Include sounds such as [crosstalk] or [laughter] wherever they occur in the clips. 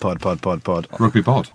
Pod, pod, pod, pod. Rugby pod.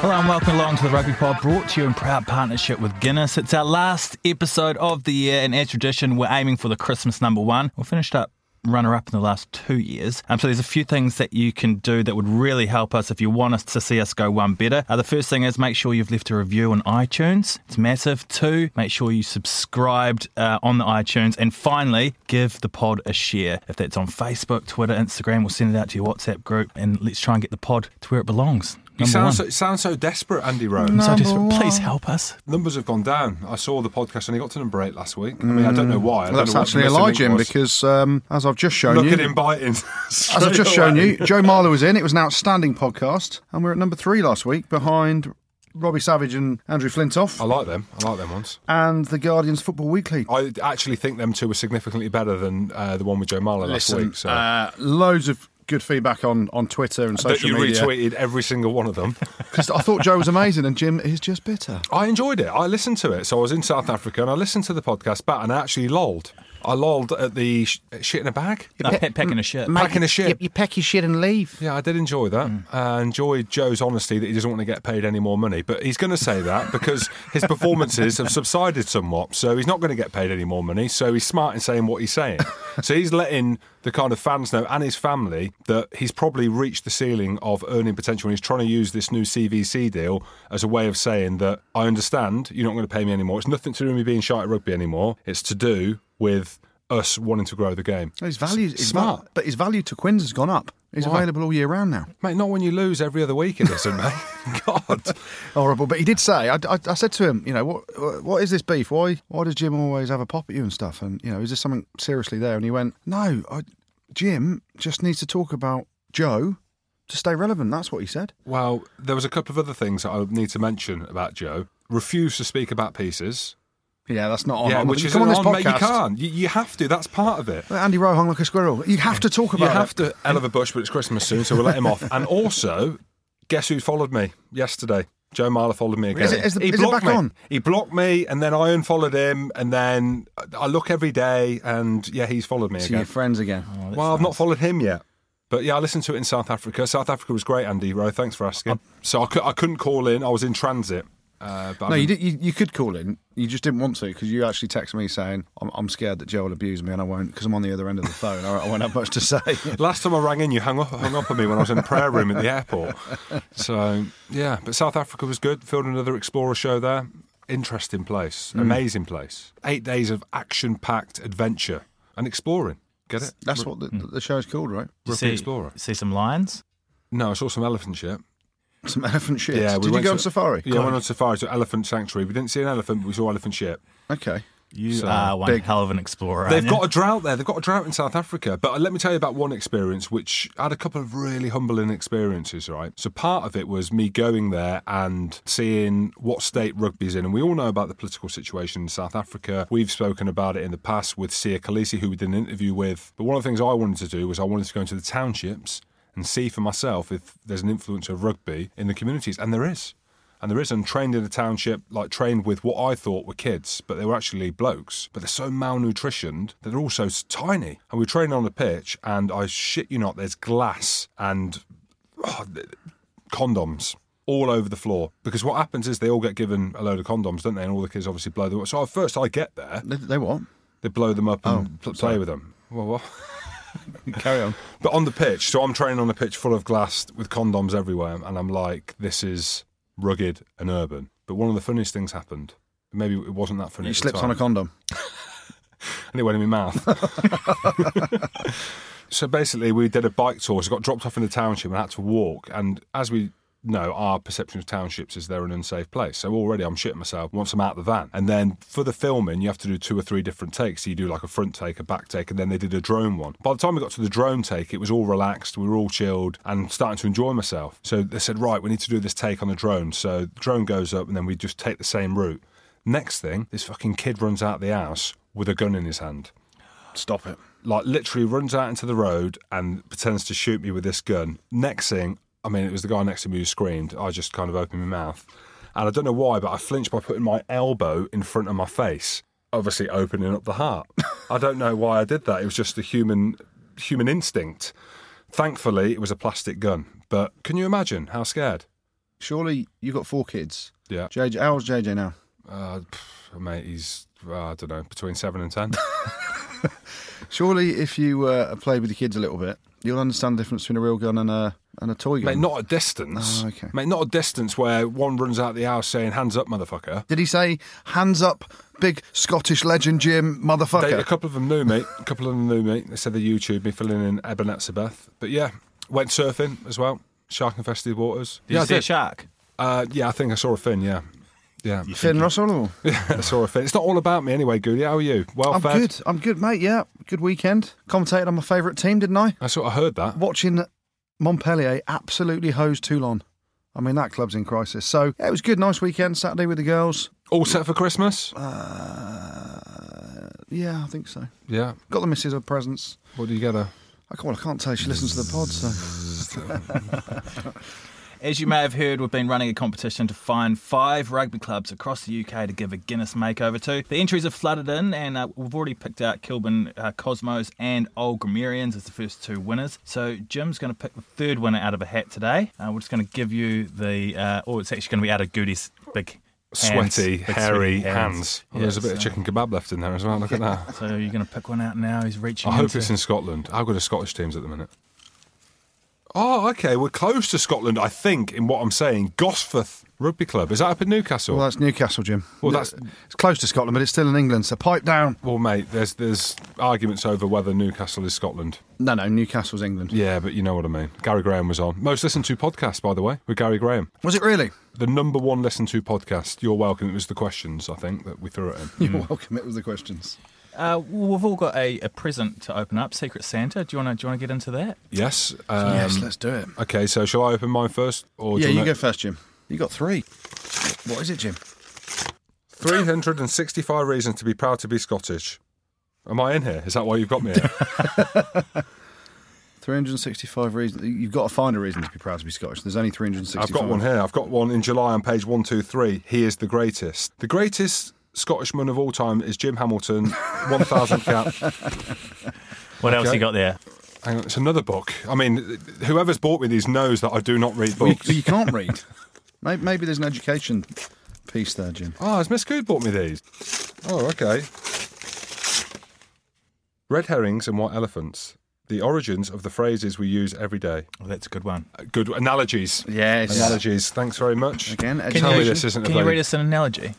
Hello and welcome along to the Rugby Pod, brought to you in proud partnership with Guinness. It's our last episode of the year, and as tradition, we're aiming for the Christmas number one. We finished up runner up in the last two years. Um, so there's a few things that you can do that would really help us if you want us to see us go one better. Uh, the first thing is make sure you've left a review on iTunes. It's massive. Two, make sure you subscribed uh, on the iTunes. And finally, give the pod a share. If that's on Facebook, Twitter, Instagram, we'll send it out to your WhatsApp group and let's try and get the pod to where it belongs. You sound so, it sounds so desperate, Andy Rowe. So desperate. Please help us. Numbers have gone down. I saw the podcast and he got to number eight last week. I mean, I don't know why. I Well, don't that's know what the actually a lie, Jim, because um, as I've just shown Look you, at him biting. [laughs] as I've just shown you, Joe Marler was in. It was an outstanding podcast, and we're at number three last week behind Robbie Savage and Andrew Flintoff I like them. I like them ones. and the Guardian's Football Weekly. I actually think them two were significantly better than uh, the one with Joe Marler last Listen, week. So. uh, loads of good feedback on, on Twitter and social media. that you media. retweeted every single one of them. [laughs] Because I thought Joe was amazing, and Jim is just bitter. I enjoyed it. I listened to it. So I was in South Africa and I listened to the podcast back and I actually lolled. I lolled at the sh- shit in a bag. No, pa- packing a mm. shit. Packing a shit. You, you pack your shit and leave. Yeah, I did enjoy that. Mm. I enjoyed Joe's honesty that he doesn't want to get paid any more money, but he's going to say that because his performances have subsided somewhat. So he's not going to get paid any more money. So he's smart in saying what he's saying. [laughs] so he's letting the kind of fans know and his family that he's probably reached the ceiling of earning potential and he's trying to use this new CVC deal as a way of saying that I understand you're not going to pay me anymore. It's nothing to do with me being shy at rugby anymore. It's to do with us wanting to grow the game. His value, his Smart. val- but his value to Quins has gone up. He's Why? available all year round now. Mate, not when you lose every other week, it isn't, mate. [laughs] [laughs] God. Horrible, but he did say. I, I, I said to him, you know, what what is this beef? Why why does Jim always have a pop at you and stuff? And you know, is there something seriously there? And he went, no, I, Jim just needs to talk about Joe to stay relevant. That's what he said. Well, there was a couple of other things that I need to mention about Joe. Refuse to speak about pieces. Yeah, that's not on. yeah, on which is come on this on, mate, you can't. You, you have to. That's part of it. Andy Rowe hung like a squirrel. You have to talk about. You have it. to. Hell of a bush, but it's Christmas soon, so we'll let him off. And also, guess who followed me yesterday? Joe Marler followed me again. Is it- is the- he is it blocked back me. on? He blocked me, and then I unfollowed him, and then I look every day, and yeah, he's followed me See again. your friends again. Oh, well, I've not followed him yet. But yeah, I listened to it in South Africa. South Africa was great, Andy Rowe. Thanks for asking. Uh, so I, cou- I couldn't call in. I was in transit. Uh, but No, you, did, you you could call in. You just didn't want to because you actually texted me saying I'm, I'm scared that Joe will abuse me and I won't because I'm on the other end of the phone. I, I won't have much to say. [laughs] Last time I rang in, you hung up, hung up on me when I was in the prayer room at the airport. So yeah, but South Africa was good. Filmed another Explorer show there. Interesting place, Mm. amazing place. Eight days of action-packed adventure and exploring. Get it? That's what the, the show's called, right? You see, Explorer. see some lions? No, I saw some elephant shit. Some elephant shit. Yeah, we Did you went go on safari? Yeah, I went on safari to Elephant Sanctuary. We didn't see an elephant, but we saw elephant shit. Okay. You So, are one big. hell of an explorer. They've aren't got you? a drought there. They've got a drought in South Africa. But let me tell you about one experience which I had a couple of really humbling experiences, right? So part of it was me going there and seeing what state rugby's in. And we all know about the political situation in South Africa. We've spoken about it in the past with Siya Kolisi, who we did an interview with. But one of the things I wanted to do was I wanted to go into the townships and see for myself if there's an influence of rugby in the communities. And there is. And there is, and trained in a township, like trained with what I thought were kids, but they were actually blokes. But they're so malnutritioned that they're also tiny. And we were training on the pitch, and I shit you not, there's glass and oh, condoms all over the floor. Because what happens is they all get given a load of condoms, don't they? And all the kids obviously blow them up. So at first I get there, They, they what? they blow them up and Oh, sorry. play with them. Well, what? [laughs] [laughs] Carry on. But on the pitch, so I'm training on a pitch full of glass with condoms everywhere, and I'm like, this is rugged and urban. But one of the funniest things happened. Maybe it wasn't that funny. You at the slipped on a condom. [laughs] and it went in my mouth. [laughs] so basically, we did a bike tour. So got dropped off in the township and had to walk. And as we know, our perception of townships is they're an unsafe place. So already I'm shitting myself once I'm out of the van. And then for the filming, you have to do two or three different takes. So you do like a front take, a back take, and then they did a drone one. By the time we got to the drone take, it was all relaxed. We were all chilled and starting to enjoy myself. So they said, right, we need to do this take on the drone. So the drone goes up and then we just take the same route. Next thing, this fucking kid runs out of the house with a gun in his hand Stop it. like literally runs out into the road and pretends to shoot me with this gun. Next thing, I mean, it was the guy next to me who screamed. I just kind of opened my mouth. And I don't know why, but I flinched by putting my elbow in front of my face, obviously opening up the heart. [laughs] I don't know why I did that. It was just a human human instinct. Thankfully, it was a plastic gun. But can you imagine how scared? Surely you've got four kids. Yeah. JJ, how's JJ now? Uh, pff, mate, he's uh, I don't know between seven and ten. [laughs] [laughs] Surely, if you uh, played with your kids a little bit, you'll understand the difference between a real gun and a and a toy gun. mate, not a distance. Oh, okay. Mate, not a distance where one runs out the house saying "hands up, motherfucker." Did he say hands up, big Scottish legend Jim, They, motherfucker? a couple of them knew me. A couple of them knew me. They said they YouTube me filling in Ebenezer But yeah, went surfing as well. Shark infested waters. Did yeah, you I see a shark? Uh, yeah, I think I saw a fin. Yeah, yeah, You Finn Russell. Or? [laughs] I saw a fin. It's not all about me anyway, Goody. How are you? Well I'm fed. good. I'm good, mate. Yeah, good weekend. Commentated on my favourite team, didn't I? I sort of heard that. Watching Montpellier absolutely hosed Toulon. I mean, that club's in crisis. So, yeah, it was good. Nice weekend. Saturday with the girls. All set for Christmas? Uh, yeah, I think so. yeah. Got the missus a presents. What do you get her? I can't, well, I can't tell. She listens to the pod, so. [laughs] [laughs] As you may have heard, we've been running a competition to find five rugby clubs across the UK to give a Guinness makeover to. The entries have flooded in, and uh, we've already picked out Kilburn uh, Cosmos and Old Grammarians as the first two winners. So Jim's going to pick the third winner out of a hat today. Uh, we're just going to give you the, uh, oh, it's actually going to be out of Goody's big. hands, Sweaty, hairy sweaty hands. Oh, there's a bit of chicken kebab left in there as well. Look at that. [laughs] So you're going to pick one out now. He's reaching. I hope into- it's in Scotland. How good are Scottish teams at the minute? Oh, okay. We're close to Scotland, I think, in what I'm saying. Gosforth Rugby Club. Is that up in Newcastle? Well, that's Newcastle, Jim. Well, that's- It's close to Scotland, but it's still in England, so pipe down. Well, mate, there's there's arguments over whether Newcastle is Scotland. No, no, Newcastle's England. Yeah, but you know what I mean. Gary Graham was on. Most listened to podcast, by the way, with Gary Graham. Was it really? The number one listened to podcast. You're welcome. It was the questions, I think, that we threw at him. You're hmm. welcome. It was the questions. Uh, we've all got a, a present to open up. Secret Santa. Do you want to? Do you want to get into that? Yes. Um, yes, let's do it. Okay, so shall I open mine first? Or do Yeah, you wanna- go first, Jim. You got three. What is it, Jim? 365 reasons to be proud to be Scottish. Am I in here? Is that why you've got me here? [laughs] 365 reasons. You've got to find a reason to be proud to be Scottish. There's only 365. I've got one here. I've got one in July on page 123. He is the greatest. The greatest Scottishman of all time is Jim Hamilton, [laughs] 1000 cap. What else Okay. you got there? Hang on, it's another book. I mean, whoever's bought me these knows that I do not read Well, you, books. you can't read. [laughs] maybe, maybe there's an education piece there, Jim. Oh, has Miss Good bought me these? Oh, okay. Red herrings and white elephants. The origins of the phrases we use every day. Oh, that's a good one. Uh, Good analogies. Yes. Analogies. Thanks very much. Again, Can Tell me you, this isn't a can you read us an analogy?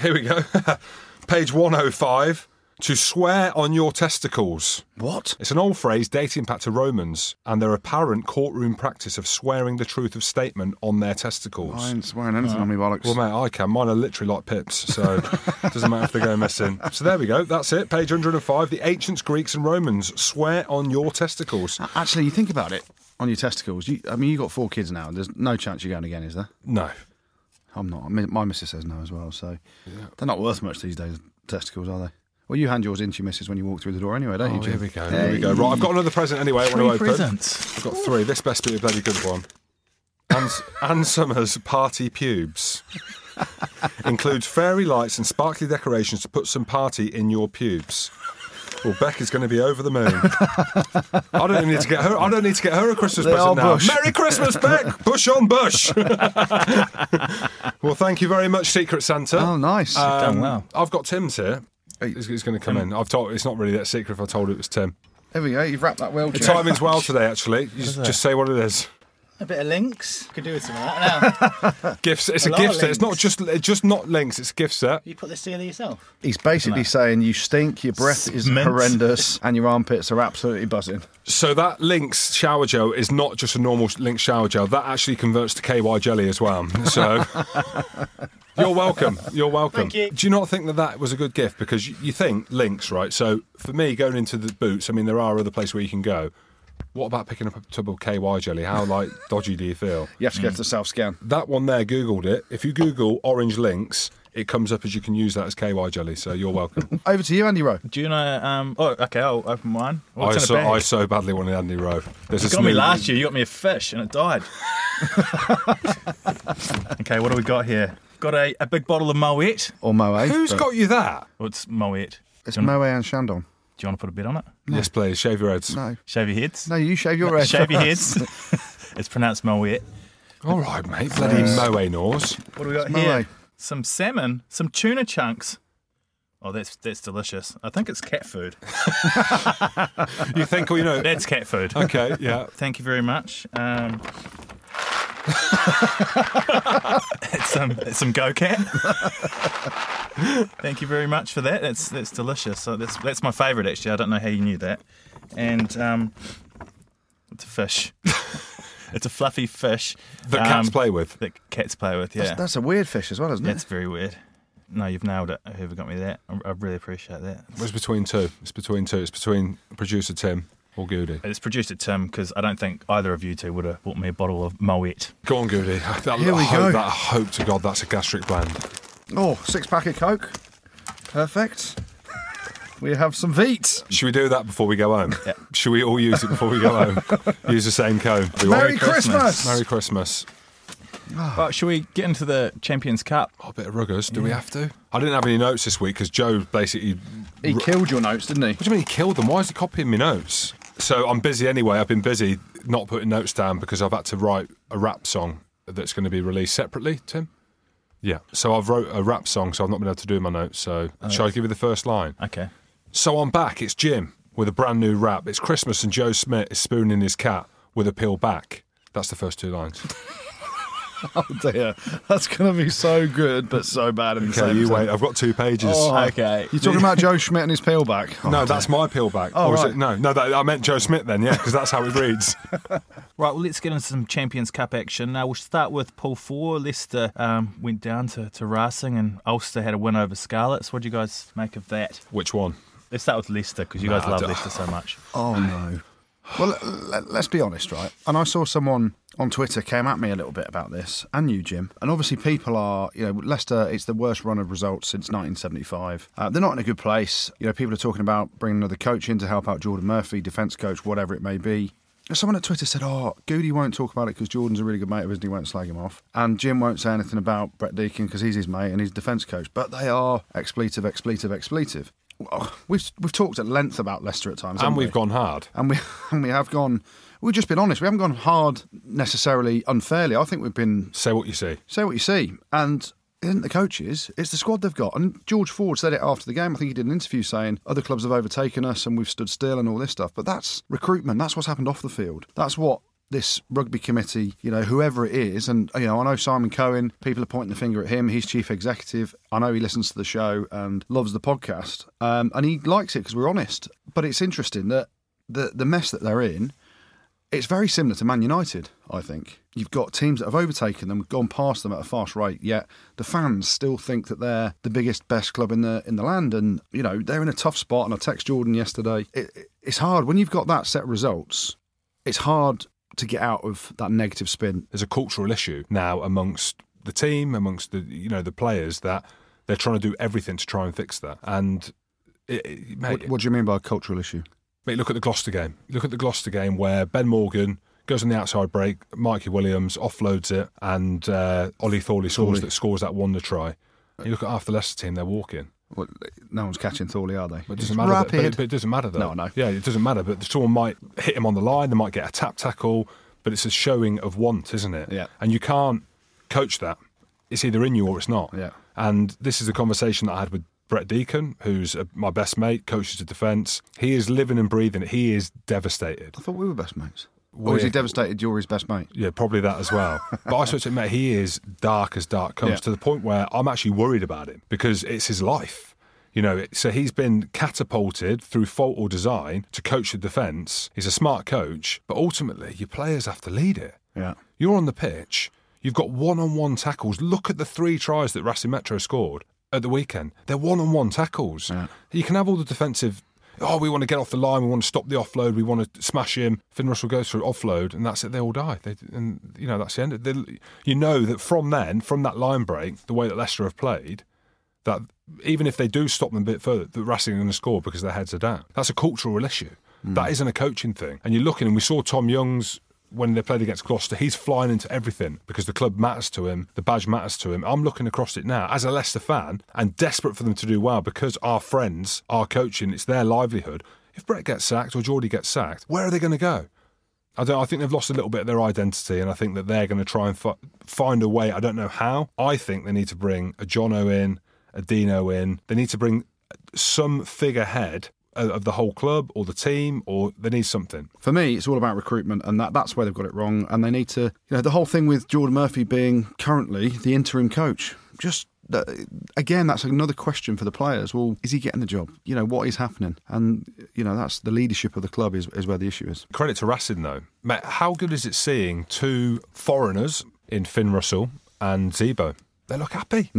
Here we go. [laughs] Page 105. To swear on your testicles. What? It's an old phrase dating back to Romans and their apparent courtroom practice of swearing the truth of statement on their testicles. I ain't swearing anything on me, bollocks. Well, mate, I can. Mine are literally like pips, so it [laughs] doesn't matter if they go missing. So there we go. That's it. Page 105. The ancients, Greeks, and Romans swear on your testicles. Actually, you think about it on your testicles. You, I mean, you've got four kids now. There's no chance you're going again, is there? No. I'm not. I mean, my missus says no as well. So they're not worth much these days. Testicles, are they? Well, you hand yours into your missus when you walk through the door anyway, don't oh, you, Oh, Jim? here we go. Here we go. Right, I've got another present anyway. I want to open. Presents. I've got three. This best be a bloody good one. Ann, Ann Summers party pubes includes fairy lights and sparkly decorations to put some party in your pubes. Well, Beck is going to be over the moon. I don't need to get her. I don't need to get her a Christmas They present are now. bush. Merry Christmas, Beck. Bush on bush. well, thank you very much, Secret Santa. Oh, nice. Um, done well. I've got Tim's here. He's, he's going to come in. I've told. It's not really that secret if I told it was Tim. there we go. You've wrapped that well, The timing's well today, actually. You just, just say what it is. A bit of Lynx. Could do with some of that [laughs] now. Gifts. It's A a, gift set. It's not just it's just not Lynx. It's a gift set. you put this together yourself. He's basically saying you stink, your breath is Mint. horrendous, [laughs] and your armpits are absolutely buzzing. So that Lynx shower gel is not just a normal Lynx shower gel. That actually converts to KY jelly as well. So [laughs] you're welcome. You're welcome. Thank you. Do you not think that that was a good gift? Because you, you think Lynx, right? So for me, going into the boots, I mean, there are other places where you can go. What about picking up a tub of KY jelly? How like dodgy do you feel? You have to go to the self scan. That one there, Googled it. If you Google orange Lynx, it comes up as you can use that as KY jelly. So you're welcome. [laughs] Over to you, Andy Rowe. Do you know? Um, oh, okay. I'll open mine. I What's in so, bag? I so badly wanted Andy Rowe. There's You this got me new- last year. You got me a fish, and it died. [laughs] okay, what do we got here? Got a, a big bottle of Moet. Or Moet. Who's but got you that? Well, it's Moet. It's Do you Moe and Chandon. Do you want to put a bit on it? Yes, please. Shave your heads. No, Shave your heads. no, you shave your head. Shave your heads. [laughs] it's pronounced Moet. All right, mate. Bloody Moe Nors. What do we got It's here? Moet. Some salmon, some tuna chunks. Oh, that's that's delicious. I think it's cat food. [laughs] You think, well, you know. That's cat food. Okay, yeah. Thank you very much. Um, it's [laughs] some it's some go cat. Thank you very much for that. That's that's delicious. So that's that's my favourite actually. I don't know how you knew that. And um, it's a fish. [laughs] it's a fluffy fish That cats um, play with. that cats play with. Yeah, That's, that's a weird fish as well, isn't it? that's very weird. No, you've nailed it. Whoever got me that, I, I really appreciate that. It's between two. It's between two. It's between producer Tim or Goody. It's produced at um, Tim because I don't think either of you two would have bought me a bottle of Moet. Go on, Goody. That, Here we I hope, go. That, I hope to God that's a gastric blend. Oh, six pack of Coke. Perfect. We have some Veets. Should we do that before we go home? Yeah. Should we all use it before we go home? [laughs] use the same cone. We Merry Christmas. Christmas. Merry Christmas. Ah. Well, should we get into the Champions Cup? Oh, a bit of ruggers. Do we have to? I didn't have any notes this week because Joe basically. He killed your notes, didn't he? What do you mean he killed them? Why is he copying my notes? So I'm busy anyway. I've been busy not putting notes down because I've had to write a rap song that's going to be released separately, Tim. Yeah. So I've wrote a rap song, so I've not been able to do my notes. So oh, shall I give you the first line? Okay. So I'm back. It's Jim with a brand new rap. It's Christmas and Joe Schmidt is spooning his cat with a peel back. That's the first two lines. [laughs] [laughs] Oh dear, that's going to be so good, but so bad in the Okay, same you time. wait. I've got two pages. Oh, Okay. You talking about Joe Schmidt and his peelback? Oh, no, dear. that's my peel back. Oh, or is right. it? No, no, that, I meant Joe Schmidt then, yeah, because that's how it reads. [laughs] Right, well, let's get into some Champions Cup action. Now we'll start with Pool 4. Leicester um, went down to, to Racing and Ulster had a win over Scarlets. What do you guys make of that? Which one? Let's start with Leicester because you Nah, guys love Leicester so much. Oh no. Well, let, let's be honest, right? And I saw someone on Twitter came at me a little bit about this, and you, Jim. And obviously, people are, you know, Leicester. It's the worst run of results since 1975. Uh, they're not in a good place. You know, people are talking about bringing another coach in to help out Geordan Murphy, defence coach, whatever it may be. Someone at Twitter said, "Oh, Goody won't talk about it because Geordan's a really good mate of his, and he won't slag him off." And Jim won't say anything about Brett Deacon because he's his mate and he's defence coach. But they are expletive, expletive, expletive. We've we've talked at length about Leicester at times, And we've we? gone hard. and we [laughs] and we have gone. We've just been honest. We haven't gone hard necessarily unfairly. I think we've been Say what you see. say what you see, and it isn't the coaches, it's the squad they've got. And George Ford said it after the game. I think he did an interview saying other clubs have overtaken us and we've stood still and all this stuff. But that's recruitment. That's what's happened off the field. That's what this rugby committee, you know, whoever it is, and you know, I know Simon Cohen. People are pointing the finger at him. He's chief executive. I know he listens to the show and loves the podcast, um, and he likes it because we're honest. But it's interesting that the the mess that they're in it's very similar to Man United, I think. You've got teams that have overtaken them, gone past them at a fast rate, yet the fans still think that they're the biggest, best club in the in the land, and you know they're in a tough spot. And I text Geordan yesterday. It, it- it's hard when you've got that set of results. It's hard to get out of that negative spin. There's a cultural issue now amongst the team, amongst the you know the players that they're trying to do everything to try and fix that. And it, it, mate, What, what do you mean by a cultural issue? Mate, look at the Gloucester game. Look at the Gloucester game where Ben Morgan goes on the outside break, Mikey Williams offloads it, and uh, Ollie Thorley scores Thorley. that scores that wonder try. You look at half the Leicester team; they're walking. Well, no one's catching Thorley, are they? But it doesn't matter. But, but, it, but it doesn't matter though. No, I know. Yeah, it doesn't matter. But someone might hit him on the line. They might get a tap tackle. But it's a showing of want, isn't it? Yeah. And you can't coach that. It's either in you or it's not. Yeah. And this is a conversation that I had with Brett Deacon, who's uh my best mate, coaches the defence. He is living and breathing it. He is devastated. I thought we were best mates. Or is he devastated you're his best mate? Yeah, probably that as well. [laughs] but I him, mate, he is dark as dark comes Yeah. to the point where I'm actually worried about him because it's his life. You know, so he's been catapulted through fault or design to coach the defence. He's a smart coach, but ultimately your players have to lead it. Yeah. You're on the pitch, you've got one on one tackles. Look at the three tries that Racing Metro scored at the weekend. They're one on one tackles. Yeah. You can have all the defensive. Oh, we want to get off the line. We want to stop the offload. We want to smash him. Finn Russell goes through offload, and that's it. They all die. They, and you know that's the end. They, you know that from then, from that line break, the way that Leicester have played, that even if they do stop them a bit further, that Racing are going to score because their heads are down. That's a cultural issue. Mm. That isn't a coaching thing. And you're looking, and we saw Tom Youngs when they played against Gloucester, he's flying into everything because the club matters to him, the badge matters to him. I'm looking across it now as a Leicester fan and desperate for them to do well because our friends are coaching, it's their livelihood. If Brett gets sacked or Geordie gets sacked, where are they going to go? I don't. I think they've lost a little bit of their identity, and I think that they're going to try and fi- find a way. I don't know how. I think they need to bring a Jono in, a Dino in. They need to bring some figurehead of the whole club or the team, or they need something. For me, it's all about recruitment, and that, that's where they've got it wrong. And they need to, you know, the whole thing with Geordan Murphy being currently the interim coach. Just uh, again, that's another question for the players. Well, is he getting the job? You know, what is happening? And you know, that's the leadership of the club is, is where the issue is. Credit to Racing though, mate. How good is it seeing two foreigners in Finn Russell and Zebo? They look happy.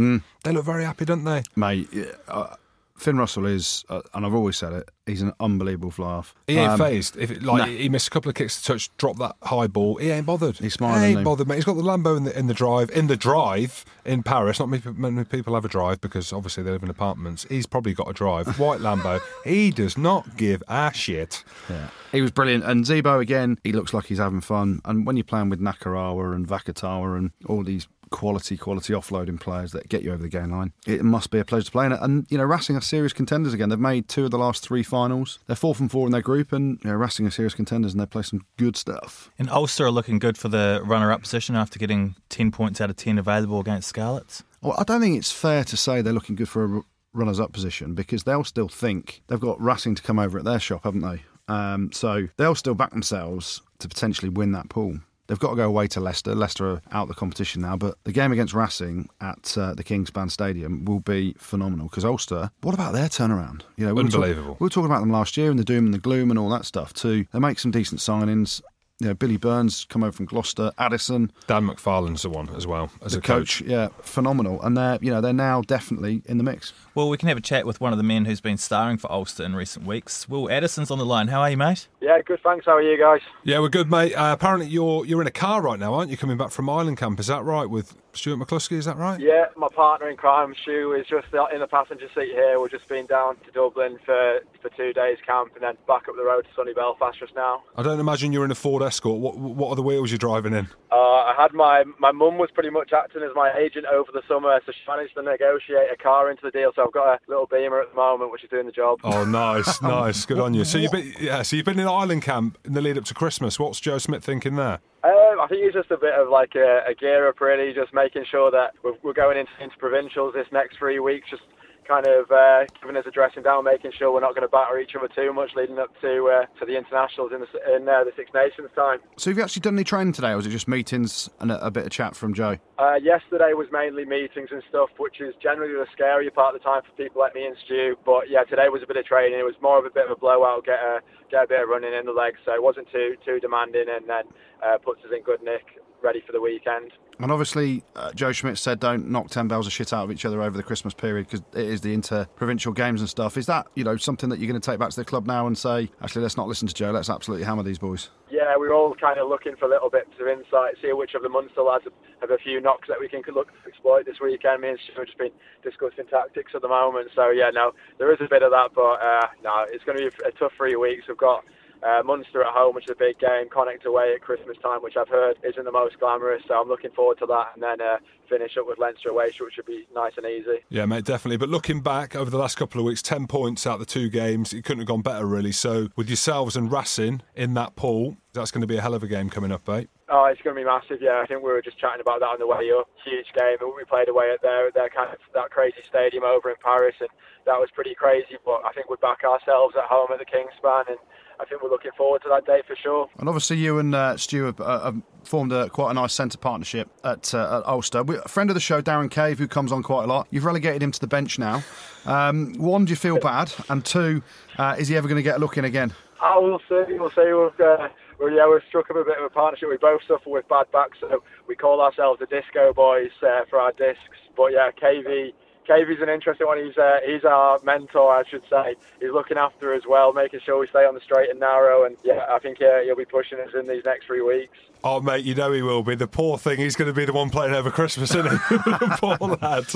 They look very happy, don't they? Mate, uh, Finn Russell is, uh, and I've always said it, he's an unbelievable fly-half. He ain't Um, phased. If it, like nah. he missed a couple of kicks to touch, drop that high ball, he ain't bothered. He's smiling, He ain't he? bothered, mate. He's got the Lambo in the in the drive in the drive in Paris. Not many, many people have a drive because obviously they live in apartments. He's probably got a drive, [laughs] white Lambo. he does not give a shit. Yeah. He was brilliant. And Zebo, again, he looks like he's having fun. And when you're playing with Nakarawa and Vakatawa and all these quality, quality offloading players that get you over the game line, it must be a pleasure to play it. And, you know, Racing are serious contenders again. They've made two of the last three finals. They're four from four in their group. And, you know, Racing are serious contenders and they play some good stuff. And Ulster are looking good for the runner-up position after getting 10 points out of 10 available against Scarlets. Well, I don't think it's fair to say they're looking good for a runners up position because they'll still think they've got Racing to come over at their shop, haven't they? Um, so they'll still back themselves to potentially win that pool. They've got to go away to Leicester. Leicester are out of the competition now, but the game against Racing at uh, the Kingspan Stadium will be phenomenal because Ulster. What about their turnaround? You know, we were talk- Unbelievable. we were talking about them last year and the doom and the gloom and all that stuff too. They make some decent signings. You know, Billy Burns come over from Gloucester, Addison, Dan McFarland's the one as well as the a coach. coach, yeah, phenomenal, and they're you know they're now definitely in the mix. Well, we can have a chat with one of the men who's been starring for Ulster in recent weeks. Will Addison's on the line. How are you, mate? Yeah, good. Thanks. How are you guys? Yeah, we're good, mate. Uh, apparently, you're you're in a car right now, aren't you? Coming back from Ireland Camp, is that right? With Stuart McCloskey, is that right? Yeah, my partner in crime, Stu, is just in the passenger seat here. We've just been down to Dublin for for two days camp and then back up the road to sunny Belfast just now. I don't imagine you're in a Ford Escort. What what are the wheels you're driving in? Uh, I had my my mum was pretty much acting as my agent over the summer, so she managed to negotiate a car into the deal. So I've got a little Beamer at the moment, which is doing the job. Oh, nice, [laughs] nice, good on you. So you've been yeah, so you've been in Ireland Camp in the lead up to Christmas. What's Joe Schmidt thinking there? Um, I think it's just a bit of like a, a gear up, really, just making sure that we're, we're going into, into provincials this next three weeks, just kind of uh, giving us a dressing down, making sure we're not going to batter each other too much leading up to uh, to the internationals in the in uh, the Six Nations time. So have you actually done any training today, or was it just meetings and a, a bit of chat from Joe? Uh, yesterday was mainly meetings and stuff, which is generally the scarier part of the time for people like me and Stu. But yeah, today was a bit of training. It was more of a bit of a blowout, get a get a bit of running in the legs, so it wasn't too too demanding, and then uh, puts us in good nick, ready for the weekend. And obviously, uh, Joe Schmidt said don't knock 10 bells of shit out of each other over the Christmas period because it is the inter provincial games and stuff. Is that, you know, something that you're going to take back to the club now and say, actually, let's not listen to Joe, let's absolutely hammer these boys? Yeah, we're all kind of looking for little bits of insight, see which of the Munster lads have, a few knocks that we can look to exploit this weekend. Me and Stu have just been discussing tactics at the moment. So, yeah, no, there is a bit of that, but uh, no, it's going to be a tough three weeks. We've got uh, Munster at home, which is a big game, Connacht away at Christmas time, which I've heard isn't the most glamorous. So I'm looking forward to that, and then uh, finish up with Leinster away, which should be nice and easy. Yeah, mate, definitely. But looking back over the last couple of weeks, 10 points out of the two games, it couldn't have gone better, really. So, with yourselves and Racing in that pool, that's going to be a hell of a game coming up, mate. Oh, it's going to be massive. Yeah, I think we were just chatting about that on the way up. Huge game. We played away at their their kind of that crazy stadium over in Paris, and that was pretty crazy. But I think we back ourselves at home at the Kingspan, and I think we're looking forward to that day for sure. And obviously, you and uh, Stu have, uh, have formed a, quite a nice centre partnership at, uh, at Ulster. We, a friend of the show, Darren Cave, who comes on quite a lot, you've relegated him to the bench now. Um, one, do you feel bad? And two, uh, is he ever going to get a look in again? Oh, we'll see. We'll see. We've, uh, well, yeah, we've struck up a bit of a partnership. We both suffer with bad backs, so we call ourselves the Disco Boys uh, for our discs. But yeah, KV Cavey's an interesting one. He's uh, he's our mentor, I should say. He's looking after as well, making sure we stay on the straight and narrow. And yeah, I think uh, he'll be pushing us in these next three weeks. Oh, mate, you know he will be. The poor thing, he's going to be the one playing over Christmas, isn't he? [laughs] [laughs] poor lad.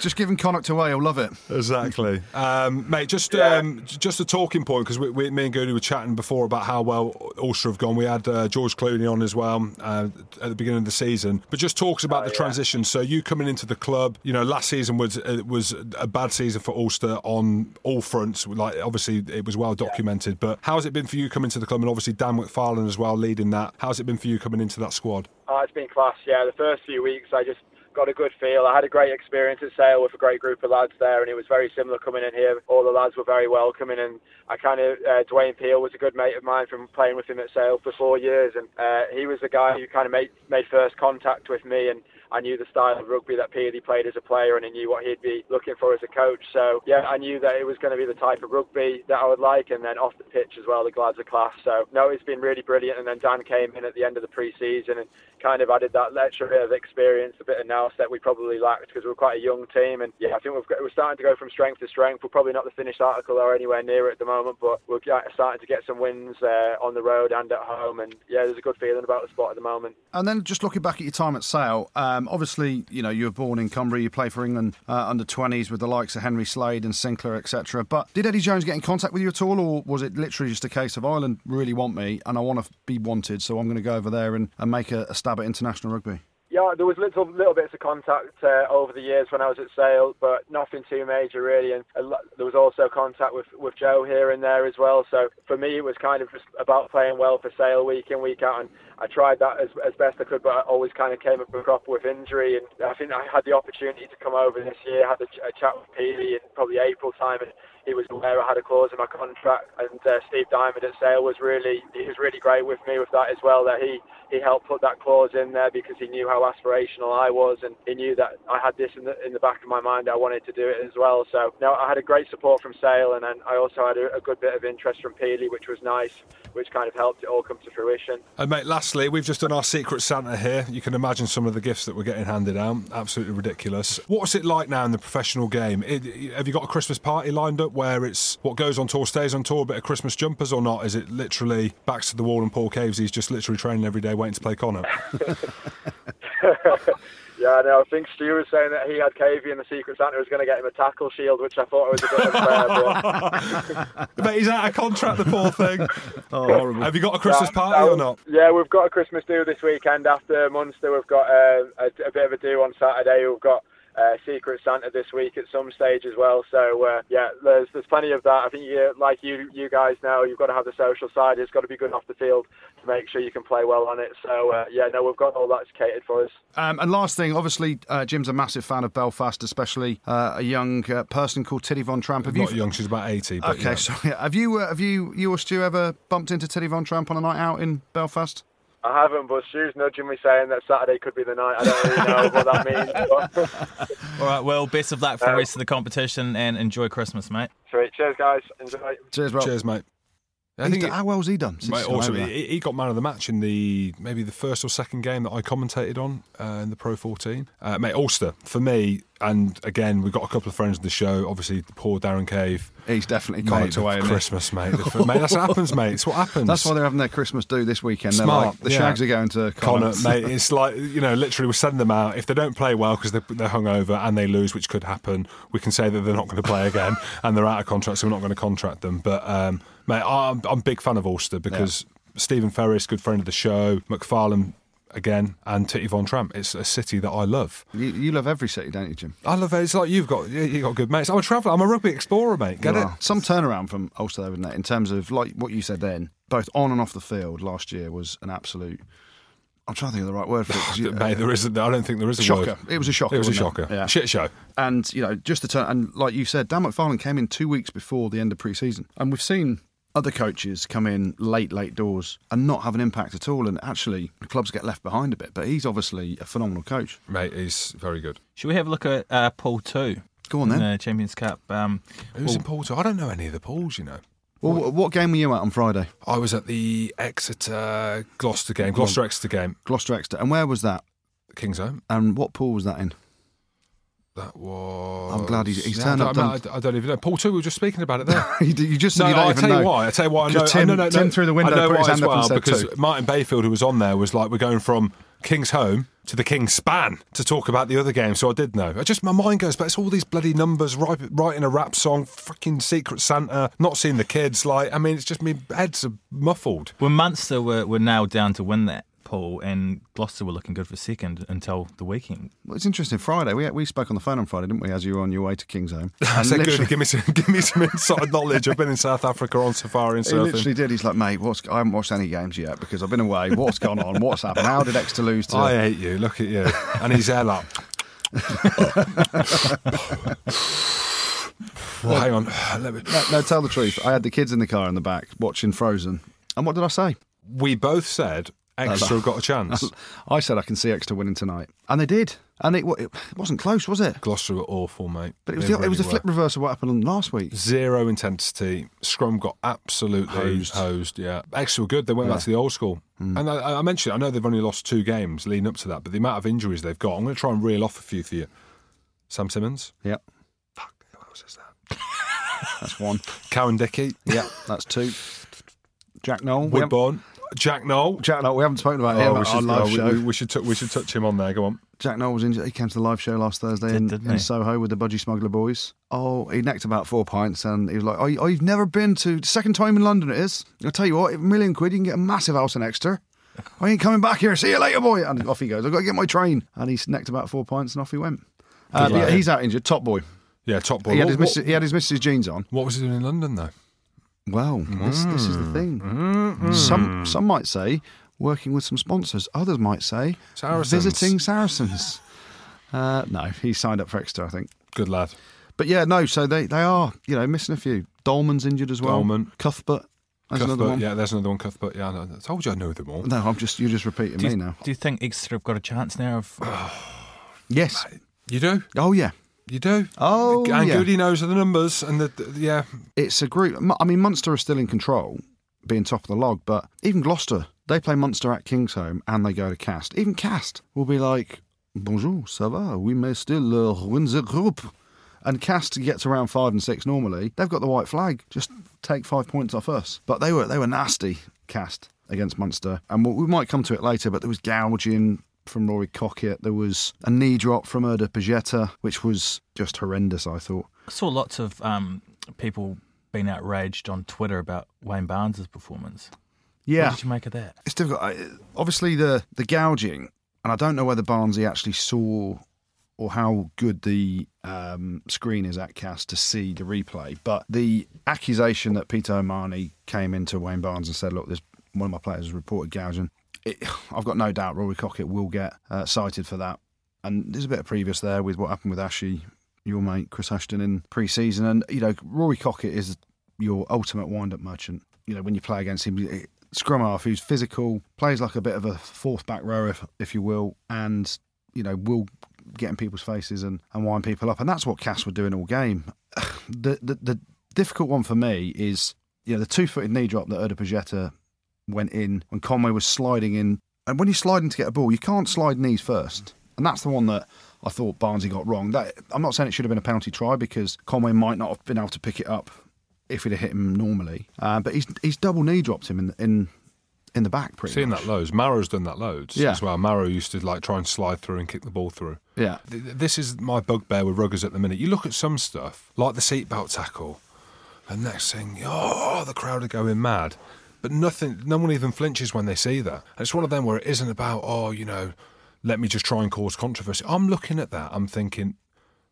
Just give him Connacht away, he'll love it. Exactly, um, mate. Just um, just a talking point because we, we, me and Goody were chatting before about how well Ulster have gone. We had uh, George Clooney on as well uh, at the beginning of the season, but just talks about Oh, the yeah. transition. So you coming into the club, you know, last season was uh, was a bad season for Ulster on all fronts. Like obviously it was well documented, but how has it been for you coming to the club? And obviously Dan McFarland as well leading that. How's it been for you coming into that squad? Oh, it's been class. Yeah, the first few weeks I just got a good feel. I had a great experience at Sale with a great group of lads there, and it was very similar coming in here. All the lads were very welcoming, and I kind of uh, Dwayne Peel was a good mate of mine from playing with him at Sale for four years, and uh, he was the guy who kind of made made first contact with me and. I knew the style of rugby that Peely played as a player, and I knew what he'd be looking for as a coach. So yeah, I knew that it was going to be the type of rugby that I would like, and then off the pitch as well, the Glads are class. So no, it's been really brilliant. And then Dan came in at the end of the pre-season and kind of added that extra bit of experience, a bit of nous that we probably lacked because we're quite a young team. And yeah, I think we've got, we're starting to go from strength to strength. We're probably not the finished article or anywhere near it at the moment, but we're starting to get some wins uh, on the road and at home. And yeah, there's a good feeling about the spot at the moment. And then just looking back at your time at Sale, um, obviously, you know, you were born in Cumbria, you play for England uh, under 20s with the likes of Henry Slade and Sinckler, etc. But did Eddie Jones get in contact with you at all, or was it literally just a case of Ireland really want me and I want to be wanted, so I'm going to go over there and, and make a, a stab at international rugby? Yeah, there was little little bits of contact uh, over the years when I was at Sale, but nothing too major really. And a lo- there was also contact with with Joe here and there as well. So for me, it was kind of just about playing well for Sale week in week out, and I tried that as as best I could, but I always kind of came up with injury. And I think I had the opportunity to come over this year, had a, a chat with Peely in probably April time, and he was aware I had a clause in my contract. And uh, Steve Diamond at Sale was really he was really great with me with that as well. That he he helped put that clause in there because he knew how aspirational I was, and he knew that I had this in the in the back of my mind. I wanted to do it as well. So no, I had a great support from Sale, and then I also had a, a good bit of interest from Peely, which was nice, which kind of helped it all come to fruition. And mate, lastly, we've just done our secret Santa here. You can imagine some of the gifts that we're getting handed out. Absolutely ridiculous. What's it like now in the professional game? It, have you got a Christmas party lined up where it's what goes on tour stays on tour, a bit of Christmas jumpers or not? Is it literally backs to the wall and Paul Caves? He's just literally training every day, waiting to play Connor. [laughs] [laughs] Yeah, no. I think Stu was saying that he had Cavey and the Secret Santa was going to get him a tackle shield, which I thought was a bit unfair. But [laughs] Mate, he's out of contract, the poor thing. [laughs] Oh, horrible. Have you got a Christmas Yeah, party no, or not? Yeah, we've got a Christmas do this weekend after Munster. We've got uh, a, a bit of a do on Saturday. We've got uh, Secret Santa this week at some stage as well. So uh, yeah, there's there's plenty of that. I think you, like you you guys know, you've got to have the social side. It's got to be good off the field to make sure you can play well on it. So uh, yeah, no, we've got all that catered for us. Um, and last thing, obviously, uh, Jim's a massive fan of Belfast, especially uh, a young uh, person called Tiddy Von Tramp. Have Not you? young, she's about 80. But Okay, yeah. [laughs] sorry. Have you, uh, have you, you or Stu ever bumped into Tiddy Von Tramp on a night out in Belfast? I haven't, but Stu's nudging me saying that Saturday could be the night. I don't really know what that means. But [laughs] All right, well, best of luck for the Um, rest of the competition and enjoy Christmas, mate. sweet. Cheers, guys. Enjoy. Cheers, bro. Cheers, mate. I think done- it- how well's he done? since Mate, he's awesome. He, he got man of the match in the maybe the first or second game that I commentated on uh, in the Pro 14. Uh, mate, Ulster for me, and again we've got a couple of friends in the show. Obviously, poor Darren Cave. He's definitely Mate, Connacht the away. Christmas, mate. Mate, that's what happens, mate. It's what happens. That's why they're having their Christmas do this weekend. They're Smart, like, the yeah. Shags are going to Connor, Connacht. mate, it's like you know, literally, we send them out. If they don't play well because they're, they're hungover and they lose, which could happen, we can say that they're not going to play again [laughs] and they're out of contract, so we're not going to contract them. But um, mate, I'm, I'm a big fan of Ulster because Stephen Ferris, good friend of the show, McFarland again, and Titty Von Tramp. It's a city that I love. You, you love every city, don't you, Jim? I love it. It's like you've got you got good mates. I'm a traveller. I'm a rugby explorer, mate. Get You it? are. Some turnaround from Ulster, though, isn't it? In terms of like what you said then, both on and off the field last year was an absolute. I'm trying to think of the right word for it. [laughs] you- Mate, there isn't. I don't think there is a shocker. word. It was a shocker. It was a shocker. Yeah. Shit show. And you know, just to turn and like you said, Dan McFarland came in two weeks before the end of pre-season, and we've seen other coaches come in late, late doors and not have an impact at all, and actually the clubs get left behind a bit. But he's obviously a phenomenal coach. Mate, he's very good. Should we have a look at uh, Pool 2? Go on then. the Champions Cup. Um, Who's in Pool two? I don't know any of the pools, you know. Well, wh- what game were you at on Friday? I was at the Exeter Gloucester game, Gloucester Exeter game, Gloucester Exeter, and where was that? Kingsholm. And what pool was that in? That was. I'm glad he's- he's Yeah, turned I up, don't, done- I, I don't even know. Paul, too, we were just speaking about it there. [laughs] you, you just said No, you don't I'll even tell you why. I'll tell you why. I know. Tim- no, no, no, Tim through the window I know put his why hand as up and well, said because two. Martin Bayfield, who was on there, was like, "We're going from Kingsholm to the Kingspan to talk about the other game." So I did know. I just my mind goes, but it's all these bloody numbers, right, writing a rap song, fucking Secret Santa, not seeing the kids. Like, I mean, it's just me heads are muffled. When Munster were, were nailed down to win that, Paul, and Gloucester were looking good for second until the weekend. Well, it's interesting. Friday, we we spoke on the phone on Friday, didn't we? As you were on your way to Kingsholm, [laughs] I said, "Good, give me some, give me some inside knowledge." I've been in South Africa on safari and He literally did. He's like, mate, what's? I haven't watched any games yet because I've been away. What's gone on? What's happened? How did Exeter lose to? I hate you. Look at you. And he's there like. [laughs] well, hang on. Let me. no, no, tell the truth. I had the kids in the car in the back watching Frozen, and what did I say? We both said Exeter got a chance. [laughs] I said I can see Exeter winning tonight, and they did. And it, it wasn't close, was it? Gloucester were awful, mate. But it was the, it was the flip reverse of what happened last week. Zero intensity. Scrum got absolutely Hosed. hosed. yeah, Exeter were good. They went back to the old school. Mm. And I, I mentioned, I know they've only lost two games leading up to that, but the amount of injuries they've got, I'm going to try and reel off a few for you. Sam Simmonds. Yep, Fuck, who else is that? [laughs] that's one. Cowan-Dickie. Yep, that's two. Jack Nowell. Woodburn. Jack Nowell. Jack Nowell. We haven't spoken about Oh, him we, on should, live oh, show. we, we should tou- we should touch him on there. Go on. Jack Nowell was injured. He came to the live show last Thursday Did, in, in? Soho with the Budgie Smuggler boys. Oh, he necked about four pints and he was like, oh, oh, you've never been to, second time in London it is. I'll tell you what, a million quid, you can get a massive house in Exeter. [laughs] I ain't coming back here. See you later, boy. And off he goes. I've got to get my train. And he's necked about four pints and off he went. Uh, Good but yeah, lad. he's out injured. Top boy. Yeah, top boy. He had, What, his what, missus, he had his missus jeans on. what was he doing in London though? Well, this, this is the thing. Some some might say working with some sponsors. Others might say Saracens. visiting Saracens. Uh, no, he signed up for Exeter, I think. Good lad. But yeah, no. So they, they are you know missing a few. Dolman's injured as well. Dolman. Cuthbert. That's another one. yeah, there's another one. Cuthbert. Yeah, I. I told you I know them all. No, I'm just you're just repeating Do me you, now. do you think Exeter have got a chance now of Yes. [sighs] You do. Oh yeah. You do. Oh and yeah. Goody knows the numbers and the, the yeah. It's a group. I mean, Munster are still in control, being top of the log. But even Gloucester, they play Munster at Kingsholm and they go to Castres. Even Castres will be like, "Bonjour, ça va? We may still uh, win the group." And Castres gets around five and six normally. They've got the white flag. Just take five points off us. But they were they were nasty. Cast against Munster, and we- we might come to it later. But there was gouging from Rory Kockott. There was a knee drop from Erda Pagetta, which was just horrendous. I thought. I saw lots of um, people being outraged on Twitter about Wayne Barnes' performance. Yeah, What did you make of that? it's difficult. I- Obviously, the the gouging, and I don't know whether Barnsley actually saw or how good the um, screen is at Castres to see the replay. But the accusation that Peter O'Mahony came into Wayne Barnes and said, "Look, there's one of my players has reported gouging." It, [sighs] I've got no doubt Rory Kockott will get uh, cited for that. And there's a bit of previous there with what happened with Ashley, your mate Chris Ashton in pre-season, and you know Rory Kockott is your ultimate wind-up merchant. You know when you play against him, eh, scrum half who's physical, plays like a bit of a fourth back row, if, if you will, and you know will get in people's faces and, and wind people up, and that's what Castres were doing all game. [sighs] The, the the difficult one for me is you know the two-footed knee drop that Erda Pagetta went in when Conway was sliding in, and when you're sliding to get a ball, you can't slide knees first, and that's the one that I thought Barnsley got wrong. That I'm not saying it should have been a penalty try because Conway might not have been able to pick it up if he'd have hit him normally, uh, but he's he's double knee dropped him in in in the back pretty Seen much. that loads. Marrow's done that loads Yeah. as well. Marrow used to like try and slide through and kick the ball through. Yeah, Th- th- This is my bugbear with ruggers at the minute. You look at some stuff like the seatbelt tackle, and next thing, oh, the crowd are going mad. But nothing, no one even flinches when they see that. And it's one of them where it isn't about, oh, you know, let me just try and cause controversy. I'm looking at that. I'm thinking,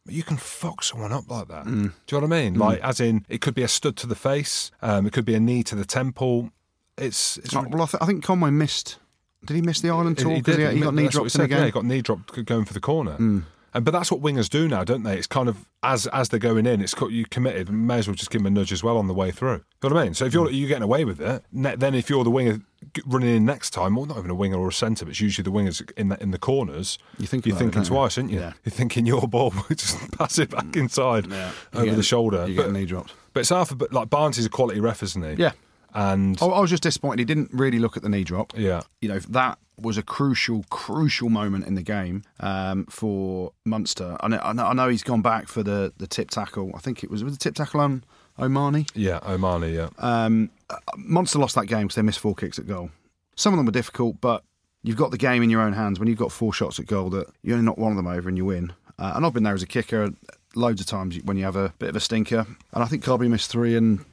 you can fuck someone up like that. Mm. Do you know what I mean? Mm. Like, as in, it could be a stud to the face, um, it could be a knee to the temple. It's, it's Oh, well, I, th- I think Conway missed. Did he miss the island tour? he, did. he, he got knee dropped in again. Yeah, he got knee dropped going for the corner. Mm. And but that's what wingers do now, don't they? It's kind of as as they're going in, it's got you committed. May as well just give them a nudge as well on the way through. You know what I mean? So if you're mm. you're getting away with it, ne- then if you're the winger running in next time, well, not even a winger or a centre, but it's usually the wingers in the in the corners. You think you're it, thinking you? twice, aren't you? Yeah. You're thinking your ball, just pass it back mm. inside You over get- the shoulder. You get knee dropped. but it's half. a bit like Barnes is a quality ref, isn't he? Yeah. And I, I was just disappointed he didn't really look at the knee drop. yeah, You know, that was a crucial, crucial moment in the game um, for Munster. I know, I know, I know he's gone back for the, the tip tackle. I think it was, was the tip tackle on O'Mahony. yeah, O'Mahony, yeah. Um, uh, Munster lost that game because they missed four kicks at goal. Some of them were difficult, but you've got the game in your own hands when you've got four shots at goal that you only knock one of them over and you win. Uh, and I've been there as a kicker loads of times when you have a bit of a stinker. And I think Carbery missed three and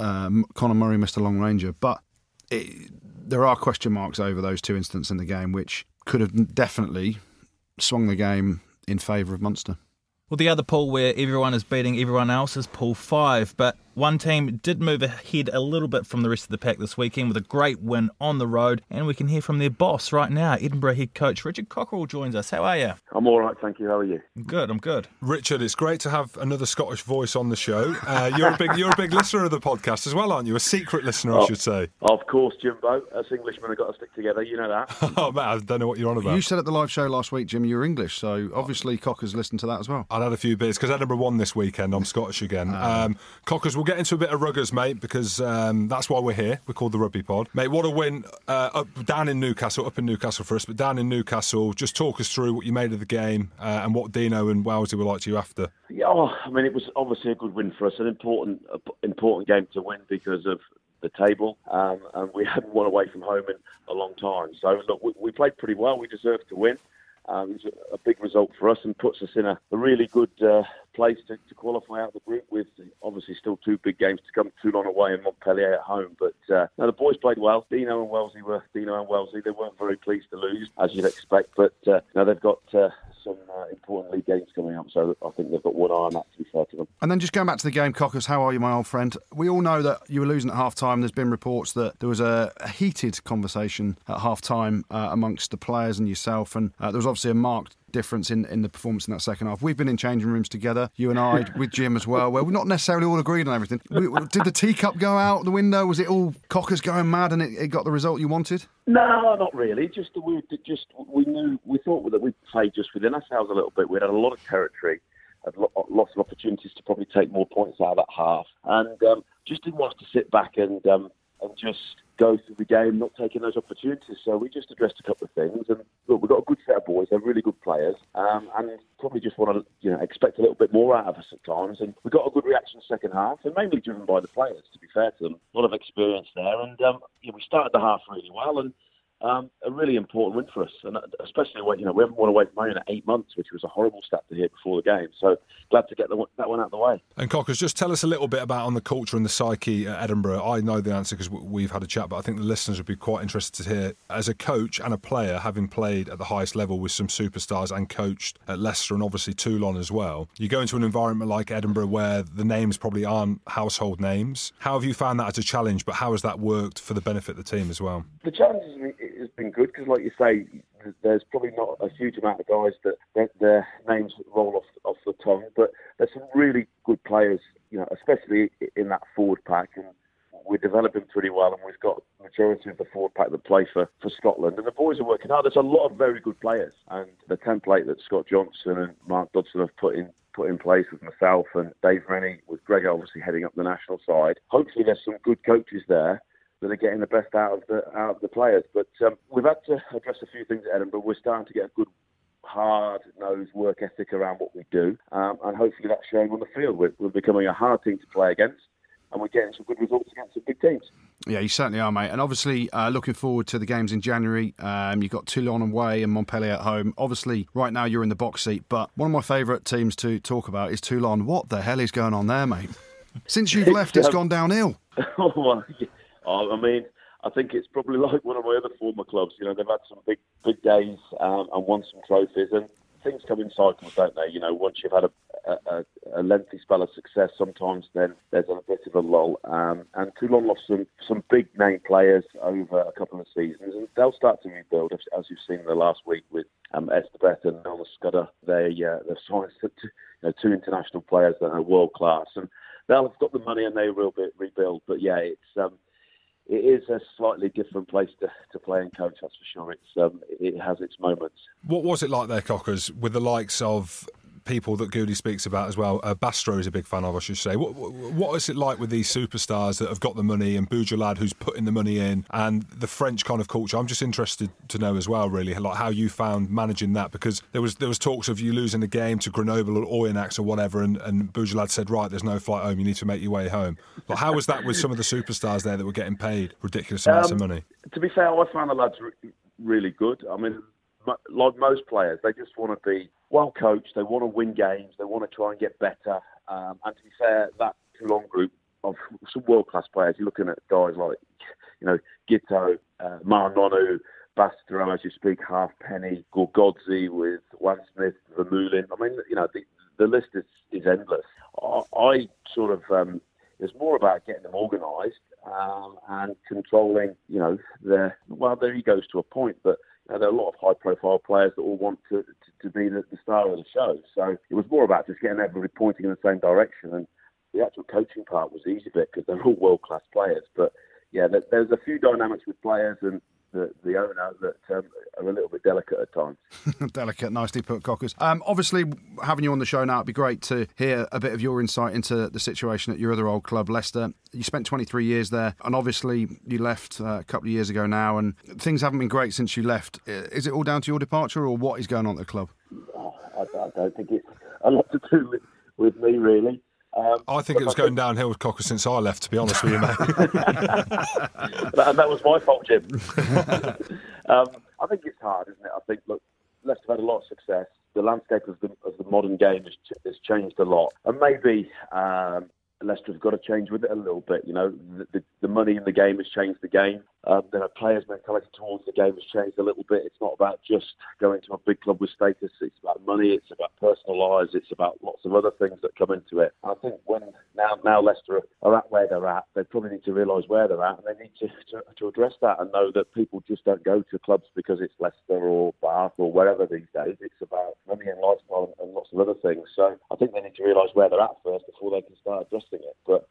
um, Conor Murray missed a long ranger. But it, there are question marks over those two incidents in the game, which could have definitely swung the game in favour of Munster. Well, the other pool where everyone is beating everyone else is pool five, but one team did move ahead a little bit from the rest of the pack this weekend with a great win on the road, and we can hear from their boss right now. Edinburgh head coach Richard Cockerill joins us. How are you? I'm all right, thank you. How are you? Good. I'm good. Richard, it's great to have another Scottish voice on the show. Uh, you're a big, you're a big listener of the podcast as well, aren't you? A secret listener, I Oh. should say. Of course, Jimbo. Us Englishmen have got to stick together. You know that. [laughs] Oh man, I don't know what you're on about. You said at the live show last week, Jim, you're English, so obviously Cocker's listened to that as well. I'd had a few beers because Edinburgh won this weekend. I'm Scottish again. Ah. Um, Cockers, we'll get into a bit of ruggers, mate, because um, that's why we're here. We're called the Rugby Pod. Mate, what a win uh, up, down in Newcastle, up in Newcastle for us, but down in Newcastle. Just talk us through what you made of the game uh, and what Dino and Wellesley were like to you after. Yeah, oh, I mean, it was obviously a good win for us. An important, important game to win because of the table, um, and we [laughs] hadn't won away from home in a long time. So look, we, we played pretty well. We deserved to win. Um, it was a, a big result for us and puts us in a, a really good uh, place to, to qualify out of the group with obviously still two big games to come, Toulon away and Montpellier at home. But uh, the boys played well. Dino and Wellesley were Dino and Wellesley. They weren't very pleased to lose, as you'd expect. But uh, now they've got uh, some uh, important league games coming up, so I think they've got one eye on that. To be fair to them. And then just going back to the game, Cockers, how are you, my old friend? We all know that you were losing at half time. There's been reports that there was a, a heated conversation at half time uh, amongst the players and yourself, and uh, there was obviously a marked difference in, in the performance in that second half. We've been in changing rooms together, you and I, with Jim as well, where we're not necessarily all agreed on everything. Did the teacup go out the window? Was it all Cockers going mad and it, it got the result you wanted? No, not really. Just that we just we knew we thought that we played just within ourselves a little bit. We had a lot of territory, had lots of opportunities to probably take more points out of that half, and um, just didn't want us to sit back and um, and just go through the game, not taking those opportunities. So we just addressed a couple of things, and look, we've got a good set of boys. They're really good players, um, and probably just want to you know expect a little bit more out of us at times. And we got a good reaction second half, and mainly driven by the players. To be fair to them, a lot of experience there, and um, yeah, we started the half really well, and um, a really important win for us, and especially when you know we haven't won away from home in eight months, which was a horrible stat to hear before the game. So glad to get the, that one out of the way. And Cockers, just tell us a little bit about on the culture and the psyche at Edinburgh. I know the answer because we've had a chat, but I think the listeners would be quite interested to hear. As a coach and a player, having played at the highest level with some superstars and coached at Leicester and obviously Toulon as well, you go into an environment like Edinburgh where the names probably aren't household names. How have you found that as a challenge? But how has that worked for the benefit of the team as well? The challenge has been- has been good because, like you say, there's probably not a huge amount of guys that that their names roll off off the tongue, but there's some really good players, you know, especially in that forward pack, and we're developing pretty well, and we've got majority of the forward pack that play for, for Scotland, and the boys are working hard. There's a lot of very good players, and the template that Scott Johnson and Mark Dodson have put in put in place with myself and Dave Rennie, with Greg obviously heading up the national side. Hopefully, there's some good coaches there that are getting the best out of the out of the players. But um, we've had to address a few things at Edinburgh. We're starting to get a good hard nosed work ethic around what we do, um, and hopefully that's showing on the field. We're, we're becoming a hard team to play against, and we're getting some good results against some big teams. Yeah, you certainly are, mate. And obviously, uh, looking forward to the games in January. Um, you've got Toulon away and Montpellier at home. Obviously, right now you're in the box seat, but one of my favourite teams to talk about is Toulon. What the hell is going on there, mate? Since you've [laughs] left, it's gone downhill. [laughs] oh, yeah. I mean, I think it's probably [laughs] like one of my other former clubs. You know, they've had some big, big days um, and won some trophies, and things come in cycles, don't they? You know, once you've had a, a, a lengthy spell of success, sometimes then there's a bit of a lull. Um, and Toulon lost some, some big name players over a couple of seasons, and they'll start to rebuild, as, you've seen in the last week with um, Etzebeth and Nolan Scudder. They, uh, they've signed [laughs] two, you know, two international players that are world class, and they'll have got the money and they will be, rebuild. But yeah, it's. Um, it is a slightly different place to, to play and coach. That's for sure. It's um, it has its moments. What was it like there, Cockers, with the likes of people that Goody speaks about as well. Uh, Bastareaud is a big fan of, I should say. What, what is it like with these superstars that have got the money and Boudjellal who's putting the money in and the French kind of culture? I'm just interested to know as well, really, like how you found managing that because there was there was talks of you losing a game to Grenoble or Oyonnax or whatever, and, and said, right, there's no flight home, you need to make your way home. Like, how was that with some of the superstars there that were getting paid ridiculous amounts um, of money? To be fair, I found the lads re- really good. I mean, like most players, they just want to be well coached. They want to win games. They want to try and get better. Um, and to be fair, that Toulon group of some world class players. You're looking at guys like, you know, Giteau, uh, Bastareaud, as you speak, Halfpenny, Gorgodze with Juan Smith, Vermeulen. I mean, you know, the, the list is, is endless. I, I sort of, um, it's more about getting them organised um, and controlling, you know, their, well, their egos to a point, but uh, there are a lot of high profile players that all want to, to, to be the, the, star of the show. So it was more about just getting everybody pointing in the same direction. And the actual coaching part was easy bit because they're all world class players. But yeah, there, there's a few dynamics with players and the, the owner that um, are a little bit delicate at times. [laughs] delicate, nicely put, Cockers. Um, obviously, having you on the show now, it'd be great to hear a bit of your insight into the situation at your other old club, Leicester. You spent 23 years there, and obviously you left uh, a couple of years ago now, and things haven't been great since you left. Is it all down to your departure, or what is going on at the club? Oh, I, I, don't think it's a lot to do with, with me, really. Um, I think it was going downhill with Cocker since I left, to be honest with you, mate. [laughs] [laughs] that, that, was my fault, Jim. [laughs] um, I think it's hard, isn't it? I think, look, Leicester have had a lot of success. The landscape of the, of the modern game has, has changed a lot. And maybe um, Leicester have got to change with it a little bit. You know, the, the, the money in the game has changed the game. Um, a players' mentality towards the game has changed a little bit. It's not about just going to a big club with status. It's about money. It's about personal lives. It's about lots of other things that come into it. I think when now now Leicester are at where they're at, they probably need to realise where they're at, and they need to, to, to address that and know that people just don't go to clubs because it's Leicester or Bath or wherever these days. It's about money and lifestyle and lots of other things. So I think they need to realise where they're at first before they can start addressing it. But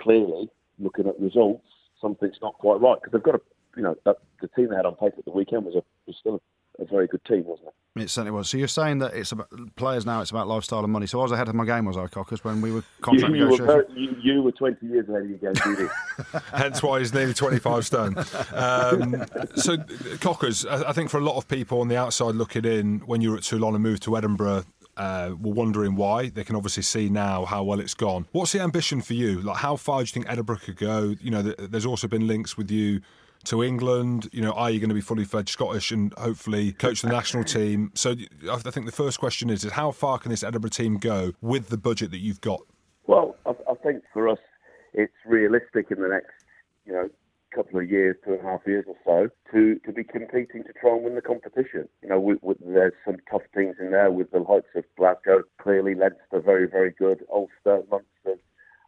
clearly, looking at results something's not quite right because they've got a, you know, the team they had on paper at the weekend was a was still a, a very good team, wasn't it? It certainly was. So you're saying that it's about players now. It's about lifestyle and money. So I was ahead of my game, was I, Cockers, when we were [laughs] contract you, you Were, you, you, were 20 years ahead of your game, Judy. [laughs] Hence why he's nearly 25 stone. Um, so Cockers, I think for a lot of people on the outside looking in, when you were at Toulon and moved to Edinburgh, uh, were wondering why. They can obviously see now how well it's gone. What's the ambition for you? Like, how far do you think Edinburgh could go? You know, there's also been links with you to England? You know, are you going to be fully fledged Scottish and hopefully coach the national team? So I think the first question is, is how far can this Edinburgh team go with the budget that you've got? Well, I, I think for us, it's realistic in the next, you know, couple of years, two and a half years or so, to, to be competing to try and win the competition. You know, we, we, there's some tough teams in there with the likes of Glasgow, clearly Leinster, very, very good, Ulster, Munster.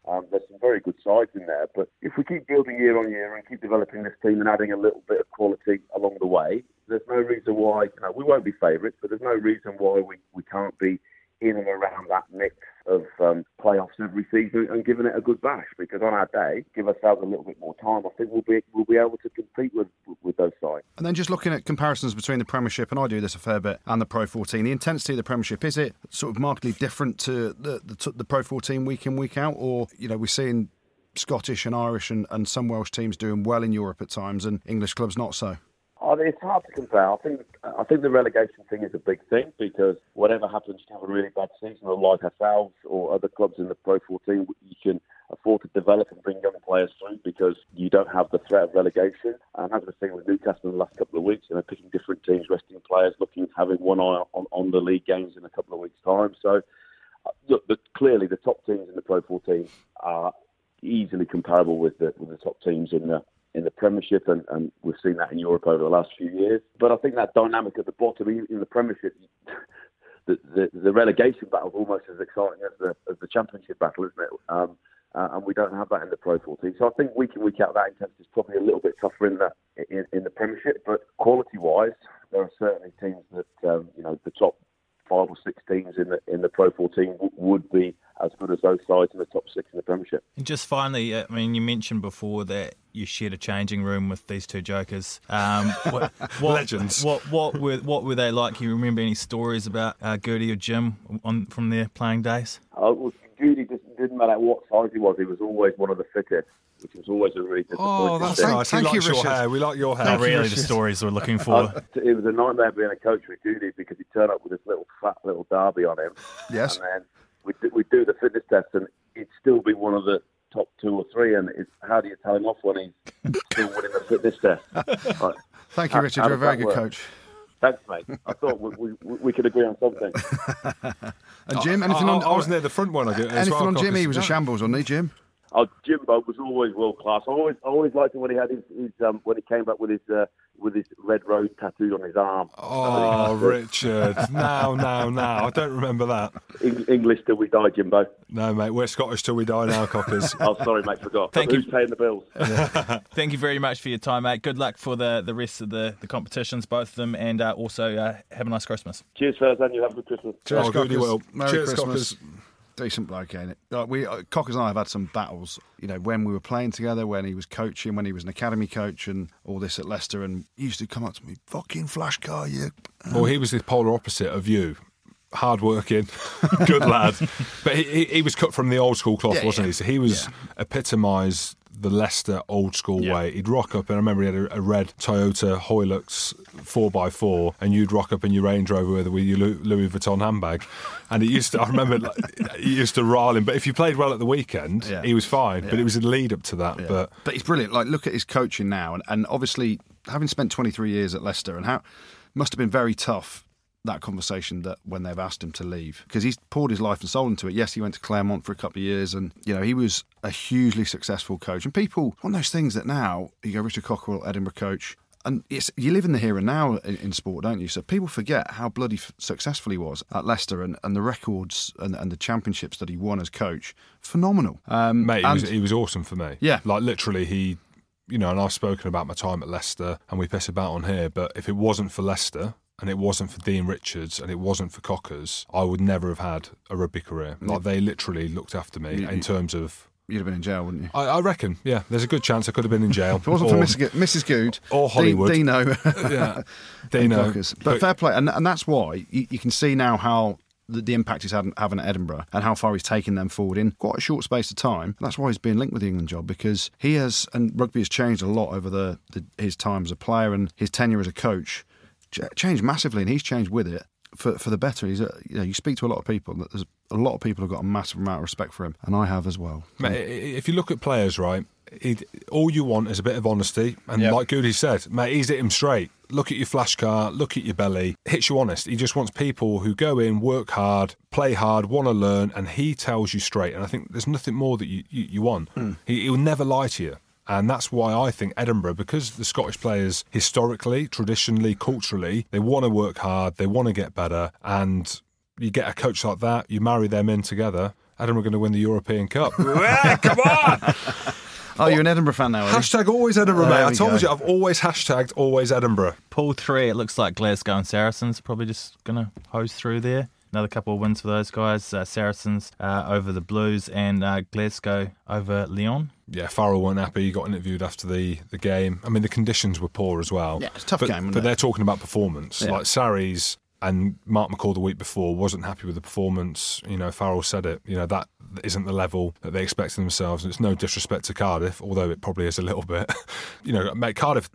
Um, there's some very good sides in there, but if we keep building year on year and keep developing this team and adding a little bit of quality along the way, there's no reason why, you know, we won't be favourites, but there's no reason why we, we can't be in and around that mix of um, playoffs every season and giving it a good bash. Because on our day, give ourselves a little bit more time, I think we'll be we'll be able to compete with with those sides. And then just looking at comparisons between the Premiership and I do this a fair bit and the Pro 14, the intensity of the Premiership is it sort of markedly different to the the, the Pro 14 week in week out, or you know we're seeing Scottish and Irish and, and some Welsh teams doing well in Europe at times and English clubs not so. Oh, it's hard to compare. I think I think the relegation thing is a big thing because whatever happens, you have a really bad season, like ourselves or other clubs in the Pro 14, you can afford to develop and bring young players through because you don't have the threat of relegation. And as we've seen with Newcastle in the last couple of weeks, you know, picking different teams, resting players, looking, having one eye on, on the league games in a couple of weeks' time. So, uh, look, the, clearly the top teams in the Pro 14 are easily comparable with the with the top teams in the in the Premiership, and, and we've seen that in Europe over the last few years. But I think that dynamic at the bottom, even in the Premiership, [laughs] the, the, the relegation battle is almost as exciting as the, as the Championship battle, isn't it? Um, uh, and we don't have that in the Pro 14. So I think week in week out that intensity is probably a little bit tougher in the in, in the Premiership. But quality wise, there are certainly teams that um, you know the top five or six teams in the in the Pro 14 w- would be as good as those sides in the top six in the Premiership. And just finally, uh, I mean, you mentioned before that you shared a changing room with these two jokers. Um, [laughs] what, what, Legends. What what were what were they like? Can you remember any stories about uh, Goody or Jim on from their playing days? Uh, well, Judy just didn't matter what size he was; he was always one of the fittest, which was always a really disappointing Oh, that's thing. Thank- nice. thank he you, likes your Richard. hair. We like your hair. Not you, really the stories we're looking for. Uh, [laughs] it was a nightmare being a coach with Judy because he'd turn up with this little fat little derby on him, Yes. and then we'd, do- we'd do the fitness test, and he'd still be one of the top two or three. And it's, how do you tell him off when he's still winning the fitness test? [laughs] Like, Thank you, Richard. how You're a very good work? coach. Thanks, mate. I thought we, we, we could agree on something. [laughs] And Jim, anything I, on? I, I was near the front one. I get, as anything well, on Jim? He was a shambles, wasn't he, Jim? Oh, Jimbo was always world class. I always, I always liked him when he had his, his um, when he came back with his uh, with his red rose tattooed on his arm. Oh, [laughs] Richard. No, no, no. I don't remember that. Eng- English till we die, Jimbo. No, mate. We're Scottish till we die now, Cockers. [laughs] Oh, sorry, mate, forgot. Thank Who's you. paying the bills? [laughs] Thank you very much for your time, mate. Good luck for the, the rest of the, the competitions, both of them, and uh, also uh, have a nice Christmas. Cheers, first, and you have a good Christmas. Oh, good, you. Merry Cheers, Christmas. Cockers. Decent bloke, ain't it? Like we uh, Cockers and I have had some battles. You know, when we were playing together, when he was coaching, when he was an academy coach, and all this at Leicester, and he used to come up to me, "Fucking flash car, you." Well, he was the polar opposite of you. Hard working, [laughs] good lad. [laughs] But he, he, he was cut from the old school cloth, Yeah, wasn't yeah. he? So he was Yeah. epitomised the Leicester old school Yeah. way. He'd rock up, and I remember he had a, a red Toyota Hilux 4x4, and you'd rock up in your Range Rover with, with your Louis Vuitton handbag. And he used to, I remember, like, he used to rile him. But if you played well at the weekend, Yeah. he was fine. But Yeah. it was a lead up to that. But but he's brilliant. Like, look at his coaching now, and, and obviously having spent 23 years at Leicester, and how must have been very tough that conversation that when they've asked him to leave because he's poured his life and soul into it. Yes, he went to Clermont for a couple of years, and you know he was a hugely successful coach. And people, one of those things that now you go Richard Cockerill, Edinburgh coach. And it's, you live in the here and now in, in sport, don't you? So people forget how bloody f- successful he was at Leicester and, and the records and, and the championships that he won as coach. Phenomenal. Um, Mate, he and- was, he was awesome for me. Yeah. Like, literally, he, you know, and I've spoken about my time at Leicester and we piss about on here, but if it wasn't for Leicester and it wasn't for Dean Richards and it wasn't for Cockers, I would never have had a rugby career. Like, they literally looked after me in terms of. You'd have been in jail, wouldn't you? I, I reckon, yeah, there's a good chance I could have been in jail. If it wasn't or, for Mrs. G- Mrs. Good [laughs] or Hollywood. Dino, [laughs] Yeah. [laughs] Dino. Cockers. But, fair play, and, and that's why you, you can see now how the, the impact he's having at Edinburgh and how far he's taken them forward in quite a short space of time. That's why he's being linked with the England job because he has, and rugby has changed a lot over the, the his time as a player and his tenure as a coach. Changed massively, and he's changed with it for for the better. He's a, you know you speak to a lot of people. and There's a lot of people who've got a massive amount of respect for him, and I have as well. Mate, if you look at players, right, it, all you want is a bit of honesty. And Yep. like Goody said, mate, he's hit him straight. Look at your flash car, look at your belly. Hits you honest. He just wants people who go in, work hard, play hard, want to learn, and he tells you straight. And I think there's nothing more that you, you, you want. Hmm. He, he'll never lie to you. And that's why I think Edinburgh, because the Scottish players historically, traditionally, culturally, they want to work hard, they want to get better, and you get a coach like that, you marry them in together. Edinburgh are going to win the European Cup. [laughs] Yeah, come on! [laughs] Oh, you're an Edinburgh fan now, are you? Hashtag always Edinburgh, There mate. I told go. you, I've always hashtagged always Edinburgh. Pool three, it looks like Glasgow and Saracens are probably just going to hose through there. Another couple of wins for those guys. Uh, Saracens uh, over the Blues and uh, Glasgow over Lyon. Yeah, Farrell weren't happy. He got interviewed after the, the game. I mean, the conditions were poor as well. Yeah, it's a tough but, game, But it? they're talking about performance. Yeah. Like Sarries and Mark McCall the week before wasn't happy with the performance. You know, Farrell said it. You know, that isn't the level that they expect of themselves. And it's no disrespect to Cardiff, although it probably is a little bit. [laughs] you know, mate, Cardiff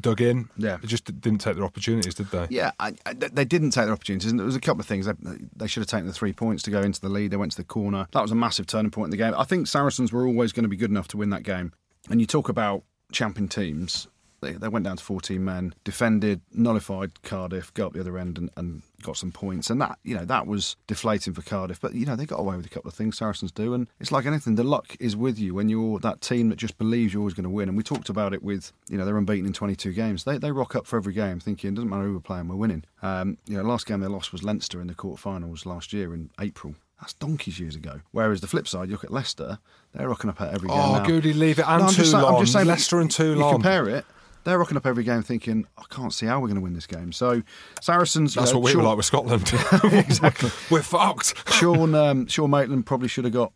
dug in. Yeah. They just didn't take their opportunities, did they? Yeah, I, I, they didn't take their opportunities, and there was a couple of things. They, they should have taken the three points to go into the lead. They went to the corner. That was a massive turning point in the game. I think Saracens were always going to be good enough to win that game. And you talk about champion teams. They, they went down to 14 men, defended, nullified Cardiff, got up the other end and, and got some points. And that, you know, that was deflating for Cardiff. But, you know, they got away with a couple of things, Saracens do. And it's like anything, the luck is with you when you're that team that just believes you're always going to win. And we talked about it with, you know, they're unbeaten in 22 games. They, they rock up for every game thinking, it doesn't matter who we're playing, we're winning. Um, you know, last game they lost was Leinster in the quarterfinals last year in April. That's donkeys years ago. Whereas the flip side, you look at Leicester, they're rocking up at every game Oh. Goody, leave it. And No, I'm just saying- I'm just saying, Leicester and You Toulon. compare it. They're rocking up every game thinking, I can't see how we're going to win this game. So Saracens. That's know, what we Sean, were like with Scotland. [laughs] [laughs] exactly. we're fucked. Sean um, Sean Maitland probably should have got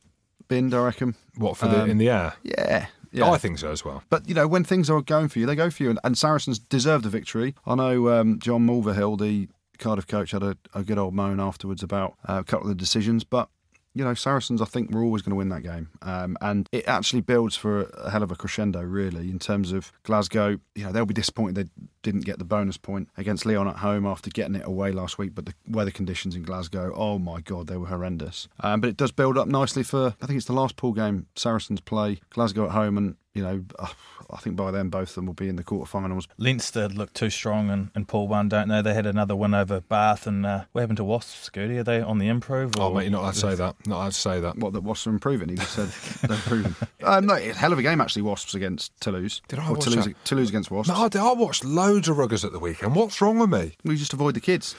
binned, I reckon. What for the in the air? Yeah. Yeah. I think so as well. But you know, when things are going for you, they go for you. And, and Saracens deserve the victory. I know um, John Mulvihill, the Cardiff coach, had a, a good old moan afterwards about uh, a couple of the decisions. But you know, Saracens, I think, were always going to win that game. Um, and it actually builds for a hell of a crescendo, really, in terms of Glasgow. You know, they'll be disappointed they didn't get the bonus point against Lyon at home after getting it away last week. But the weather conditions in Glasgow, oh my God, they were horrendous. Um, but it does build up nicely for, I think it's the last pool game Saracens play Glasgow at home. And, you know, uh, I think by then both of them will be in the quarterfinals. Leinster look too strong and in Pool 1, don't they? They had another win over Bath. And uh, what happened to Wasps, Scooty? Are they on the improve? Oh, or- mate, you're not allowed to say [laughs] that. Not allowed to say that. What, that Wasps are improving? He just said [laughs] they're improving. Um, no, it's a hell of a game, actually, Wasps against Toulouse. Did I or watch Toulouse, that? Toulouse against Wasps. No, I, did. I watched loads of ruggers at the weekend. What's wrong with me? We just avoid the kids.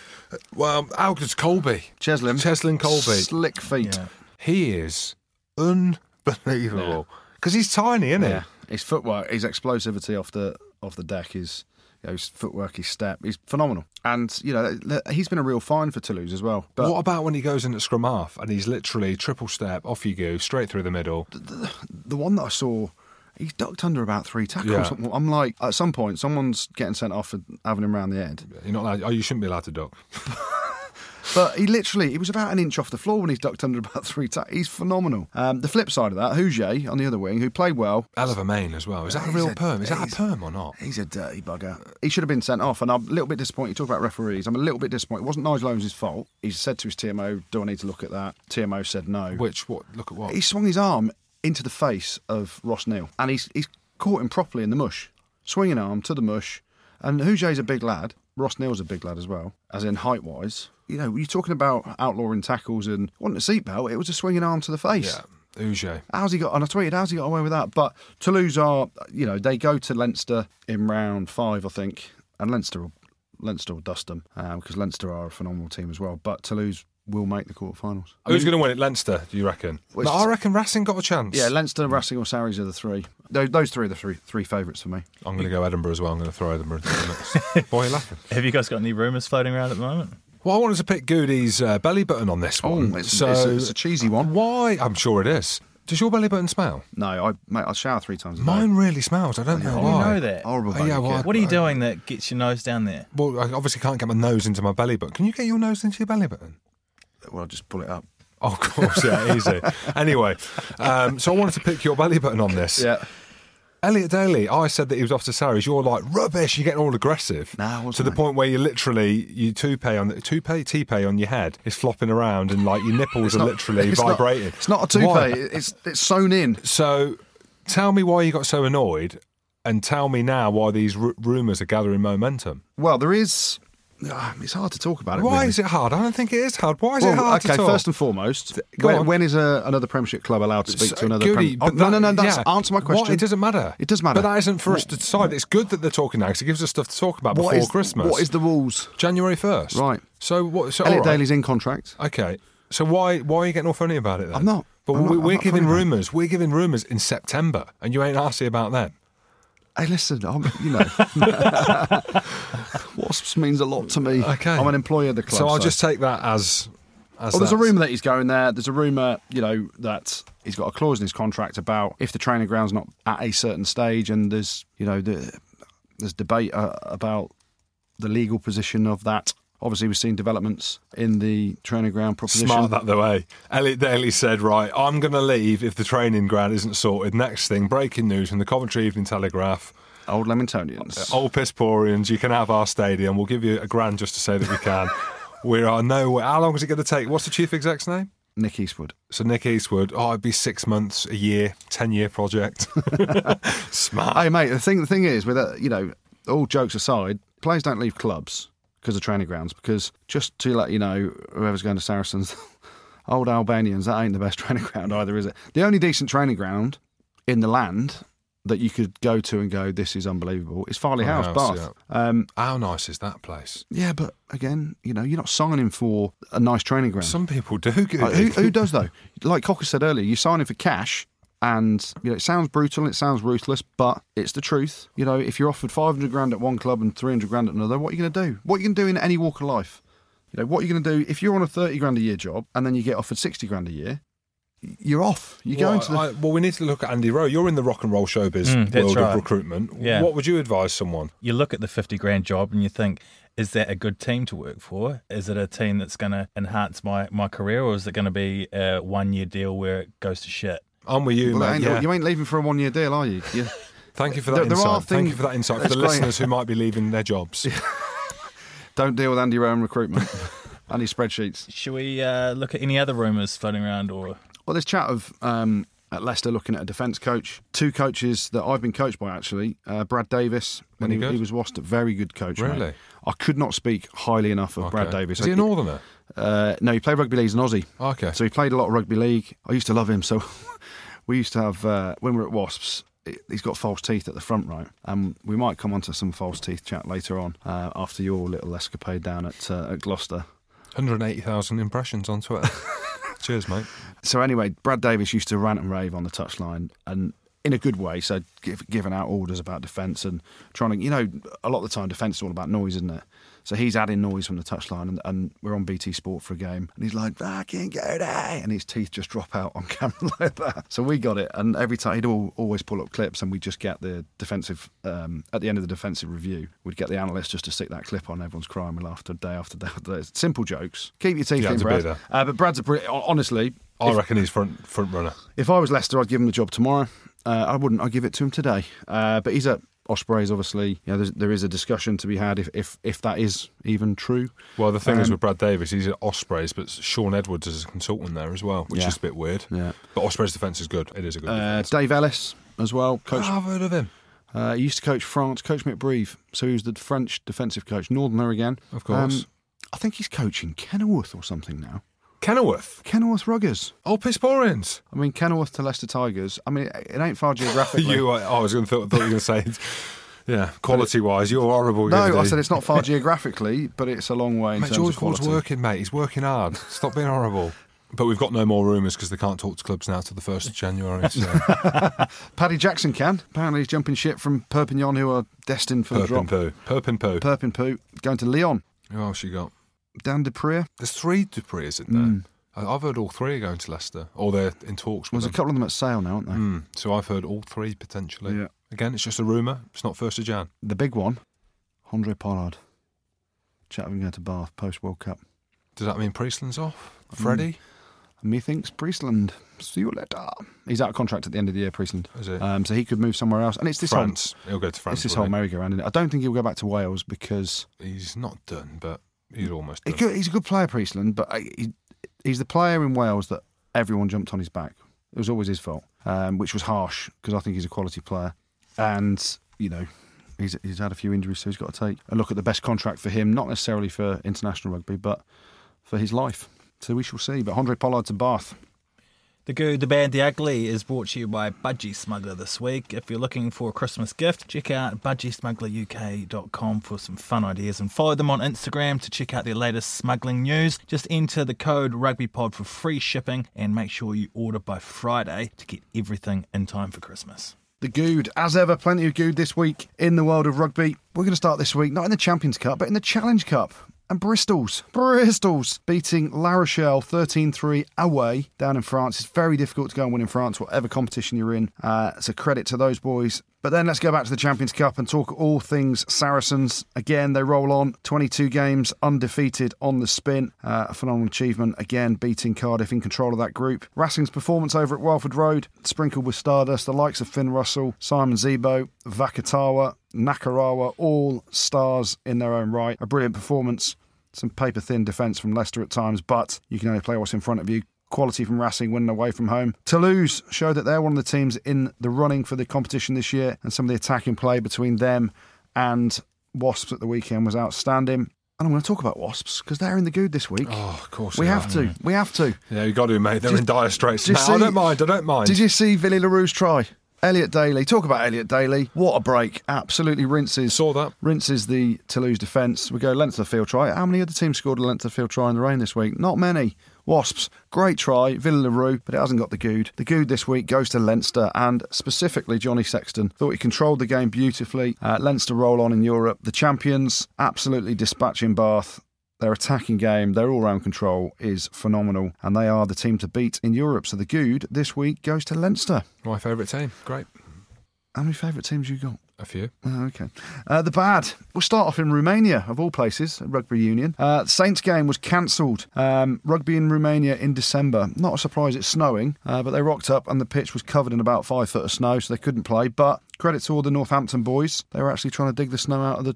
Well, how good's Kolbe? Cheslin. Cheslin Kolbe. Slick feet. Yeah. He is unbelievable. Because he's tiny, isn't he? His footwork, his explosivity off the off the deck is you know, his footwork, his step, he's phenomenal. And you know he's been a real find for Toulouse as well. But what about when he goes in at scrum half and he's literally triple step, off you go, straight through the middle? the one that I saw, he's ducked under about three tackles. Yeah. I'm like, at some point, someone's getting sent off for having him round the head. You're not allowed, oh, you shouldn't be allowed to duck. [laughs] But he literally, he was about an inch off the floor when he's ducked under [laughs] about three tackles. He's phenomenal. Um, the flip side of that, Huget on the other wing, who played well, Hell of a main as well. Is that a real a- perm? Is that a perm or not? He's a dirty bugger. He should have been sent off, and I'm a little bit disappointed. You talk about referees. I'm a little bit disappointed. It wasn't Nigel Owens' fault. He said to his TMO, "Do I need to look at that?" TMO said no. Which, what? Look at what? He swung his arm into the face of Ross Neal, and he's he's caught him properly in the mush, swinging arm to the mush. And Huget's a big lad. Ross Neal's a big lad as well, as in height wise. You know, you're talking about outlawing tackles and wanting a seatbelt. It was a swinging arm to the face. Yeah, Uge. How's he got? And I tweeted, how's he got away with that? But Toulouse are, you know, they go to Leinster in round five, I think, and Leinster will, Leinster will dust them um, because Leinster are a phenomenal team as well. But Toulouse will make the quarterfinals. I Who's mean, going to win it? Leinster, do you reckon? Well, No, I reckon Racing got a chance. Yeah, Leinster, Racing, or Sarries are the three. Those, those three are the three three favourites for me. I'm going to go Edinburgh as well. I'm going to throw Edinburgh into the mix. [laughs] Why are you laughing? Have you guys got any rumours floating around at the moment? Well, I wanted to pick Goody's uh, belly button on this one. it's, so it's, a, it's a cheesy one. why? I'm sure it is. Does your belly button smell? No, I mate, I shower three times a day. Mine really smells. I don't know Oh, why. you know that. Horrible. Oh, yeah, baby well. What are you doing that gets your nose down there? Well, I obviously can't get my nose into my belly button. Can you get your nose into your belly button? Well, I'll just pull it up. Oh, of course, yeah, easy. Anyway, um, so I wanted to pick your belly button on this. Yeah. Elliot Daly, I said that he was off to Sarries. You're like rubbish. You're getting all aggressive Nah, to the mate. point where you literally you toupee on the toupee toupee on your head is flopping around and like your [laughs] nipples are not- literally it's not- vibrating. it's not a Why? toupee. It's it's sewn in. So, tell me why you got so annoyed, and tell me now why these r- rumours are gathering momentum. Well, there is. Ah, It's hard to talk about it. Why really. is it hard? I don't think it is hard. Why is Well, it hard okay, to talk? first and foremost, when, when is a, another Premiership club allowed to speak So, to another? Goody, Prem- oh, no, that- no, no. That's yeah. answer my question. What? It doesn't matter. It does matter. But that isn't for us to decide. It's good that they're talking now because it gives us stuff to talk about What before is- Christmas. What is the rules? January first? Right. So what? So Elliot right. Daly's in contract. Okay. So why why are you getting all funny about it then? I'm not. But I'm we, not giving funny about it. rumours. We're giving rumours in September, and you ain't arsy about them. Hey, listen, I'm, you know, [laughs] Wasps means a lot to me. Okay. I'm an employee of the club. so I'll just take that as. as Oh, there's a rumour that he's going there. There's a rumour, you know, that he's got a clause in his contract about if the training ground's not at a certain stage, and there's, you know, the, there's debate uh, about the legal position of that. Obviously, we've seen developments in the training ground proposition. Smart that the way. Elliot Daly said, right, I'm going to leave if the training ground isn't sorted. Next thing, breaking news from the Coventry Evening Telegraph. Old Leamingtonians. Old Pissporians, you can have our stadium. We'll give you a grand just to say that we can. [laughs] we are nowhere. How long is it going to take? What's the chief exec's name? Nick Eastwood. So Nick Eastwood. Oh, it'd be six months, a year, ten year project. [laughs] Smart. Hey, mate, the thing, the thing is, with uh, you know, all jokes aside, players don't leave clubs because of training grounds. Because just to let you know, whoever's going to Saracens, [laughs] old Albanians, that ain't the best [laughs] training ground either, is it? The only decent training ground in the land that you could go to and go, this is unbelievable, is Farleigh House, House, Bath. Um, How nice is that place? yeah, but again, you know, you're not signing for a nice training ground. Some people do. Like, who, who does [laughs] though? Like Cocker said earlier, you're signing for cash And you know, it sounds brutal, it sounds ruthless, but it's the truth. You know, if you're offered 500 grand at one club and 300 grand at another, what are you going to do? What are you going to do in any walk of life? You know, what are you going to do if you're on a 30 grand a year job and then you get offered 60 grand a year? You're off. You're well, going to the. I, well, we need to look at Andy Rowe. You're in the rock and roll showbiz Mm, world right. of recruitment. Yeah. What would you advise someone? You look at the 50 grand job and you think, is that a good team to work for? Is it a team that's going to enhance my, my career or is it going to be a one year deal where it goes to shit? I'm with you, Well, mate. ain't- Yeah. You ain't leaving for a one year deal, are you? you [laughs] Thank you for that There- there insight. are Thank you for that insight for the great. listeners who might be leaving their jobs. [laughs] don't deal with Andy Rowan recruitment. [laughs] Andy spreadsheets. Should we uh, look at any other rumours floating around or Well, there's chat of um, at Leicester looking at a defence coach. Two coaches that I've been coached by actually. Uh, Brad Davis when he, good? he was Wasp, very good coach. mate. Really? I could not speak highly enough of Brad Davis. Is he a northerner? Uh, no, he played rugby league as an Aussie. Okay. So he played a lot of rugby league. I used to love him. So we used to have uh, when we were at Wasps. it- He's got false teeth at the front, right? And we might come on to some false teeth chat later on uh, after your little escapade down at, uh, at Gloucester. 180,000 impressions on Twitter. [laughs] Cheers, mate. So anyway, Brad Davis used to rant and rave on the touchline, and in a good way. So give, giving out orders about defence and trying to, you know, a lot of the time defence is all about noise, isn't it? So he's adding noise from the touchline, and, and we're on BT Sport for a game, and he's like, "Fucking go there," and his teeth just drop out on [laughs] camera like that. So we got it, and every time he'd all, always pull up clips, and we just get the defensive um, at the end of the defensive review, we'd get the analyst just to stick that clip on. Everyone's crying. We laughed day after day after day. Simple jokes. Keep your teeth You in, Brad. Uh, but Brad's a br- honestly. I if- reckon he's front front runner. if I was Leicester, I'd give him the job tomorrow. Uh, I wouldn't. I'd give it to him today. Uh, but he's at Ospreys, obviously. You know, there's, a discussion to be had if, if, if that is even true. Well, the thing is Um, with Brad Davis, he's at Ospreys, but Shaun Edwards is a consultant there as well, which Yeah. is a bit weird. Yeah. But Ospreys' defence is good. It is a good Uh, defence. Dave Ellis as well. Coach. Oh, I've heard of him. Uh, he used to coach France. Coach at So he was the French defensive coach. Northerner again. Of course. I think he's coaching Kenilworth or something now. Kenilworth. Kenilworth Ruggers. Oh, Pistorians. I mean, Kenilworth to Leicester Tigers. I mean, it ain't far geographically. [laughs] You, uh, I was going to thought, thought you were going to say, yeah, quality wise, you're horrible. no, I said it's not far geographically, but it's a long way in Mate, terms George of quality. working, mate. He's working hard. Stop being horrible. But we've got no more rumours because they can't talk to clubs now till the 1st of January. So. [laughs] Paddy Jackson can. Apparently, he's jumping ship from Perpignan, who are destined for the Perp drop. poo. Perp and poo. Perp and Poo going to Lyon. Who else you got? Dan du Preez. There's three du Preez, isn't there? I- I've heard all three are going to Leicester, or they're in talks with There's a couple of them at sale now, aren't they? Mm, so I've heard all three potentially. Yeah. Again, it's just a rumour. It's not 1st of Jan. The big one, Handré Pollard. Chat of him going to Bath post World Cup. Does that mean Priestland's off? Mm. Freddie? Methinks Priestland. See you later. He's out of contract at the end of the year, Priestland. Is it? Um, so he could move somewhere else. And it's this France. He'll go to whole, France. it's this whole merry-go-round. I don't think he'll go back to Wales because? He's not done, but he's almost he done. could, he's a good player, Priestland, but uh, he, he's the player in Wales that everyone jumped on his back. It was always his fault, um, which was harsh because I think he's a quality player. And, you know, he's, he's had a few injuries, so he's got to take a look at the best contract for him, not necessarily for international rugby, but for his life. So we shall see. But Handré Pollard to Bath. The Good, the Bad, the Ugly is brought to you by Budgie Smuggler this week. If you're looking for a Christmas gift, check out budgiesmuggleruk.com for some fun ideas and follow them on Instagram to check out their latest smuggling news. Just enter the code RugbyPod for free shipping and make sure you order by Friday to get everything in time for Christmas. The Good. As ever, plenty of Good this week in the world of rugby. We're going to start this week not in the Champions Cup, but in the Challenge Cup. And Bristol's, Bristol's beating La Rochelle 13 3 away down in France. It's very difficult to go and win in France, whatever competition you're in. Uh, it's a credit to those boys. But then let's go back to the Champions Cup and talk all things Saracens. Again, they roll on 22 games undefeated on the spin. Uh, a phenomenal achievement. Again, beating Cardiff in control of that group. Racing's performance over at Welford Road, sprinkled with stardust. The likes of Finn Russell, Simon Zebo, Vakatawa, Nakarawa, all stars in their own right. A brilliant performance. Some paper thin defence from Leicester at times, but you can only play what's in front of you. Quality from Racing winning away from home. Toulouse showed that they're one of the teams in the running for the competition this year, and some of the attacking play between them and Wasps at the weekend was outstanding. And I'm going to talk about Wasps because they're in the good this week. Oh, of course. we have are. to. We have to. Yeah, you got to, mate. They're Did- in dire straits. now. I don't mind. I don't mind. Did you see Willie le Roux's try? Elliot Daly. Talk about Elliot Daly. What a break. Absolutely rinses. Saw that. Rinses the Toulouse defence. We go length of the field try. How many other teams scored a length of the field try in the rain this week? Not many. Wasps, great try, Willie le Roux, but it hasn't got the good. The good this week goes to Leinster and specifically Johnny Sexton. Thought he controlled the game beautifully. Uh, Leinster roll on in Europe. The champions absolutely dispatching Bath. Their attacking game, their all round control is phenomenal, and they are the team to beat in Europe. So the good this week goes to Leinster. My favourite team. Great. How many favourite teams you got? A few. Oh, okay. Uh, the bad. We'll start off in Romania, of all places, rugby union. Uh, Saints game was cancelled. Um, rugby in Romania in December. Not a surprise, it's snowing, uh, but they rocked up and the pitch was covered in about five foot of snow, so they couldn't play. But credit to all the Northampton boys. They were actually trying to dig the snow out of the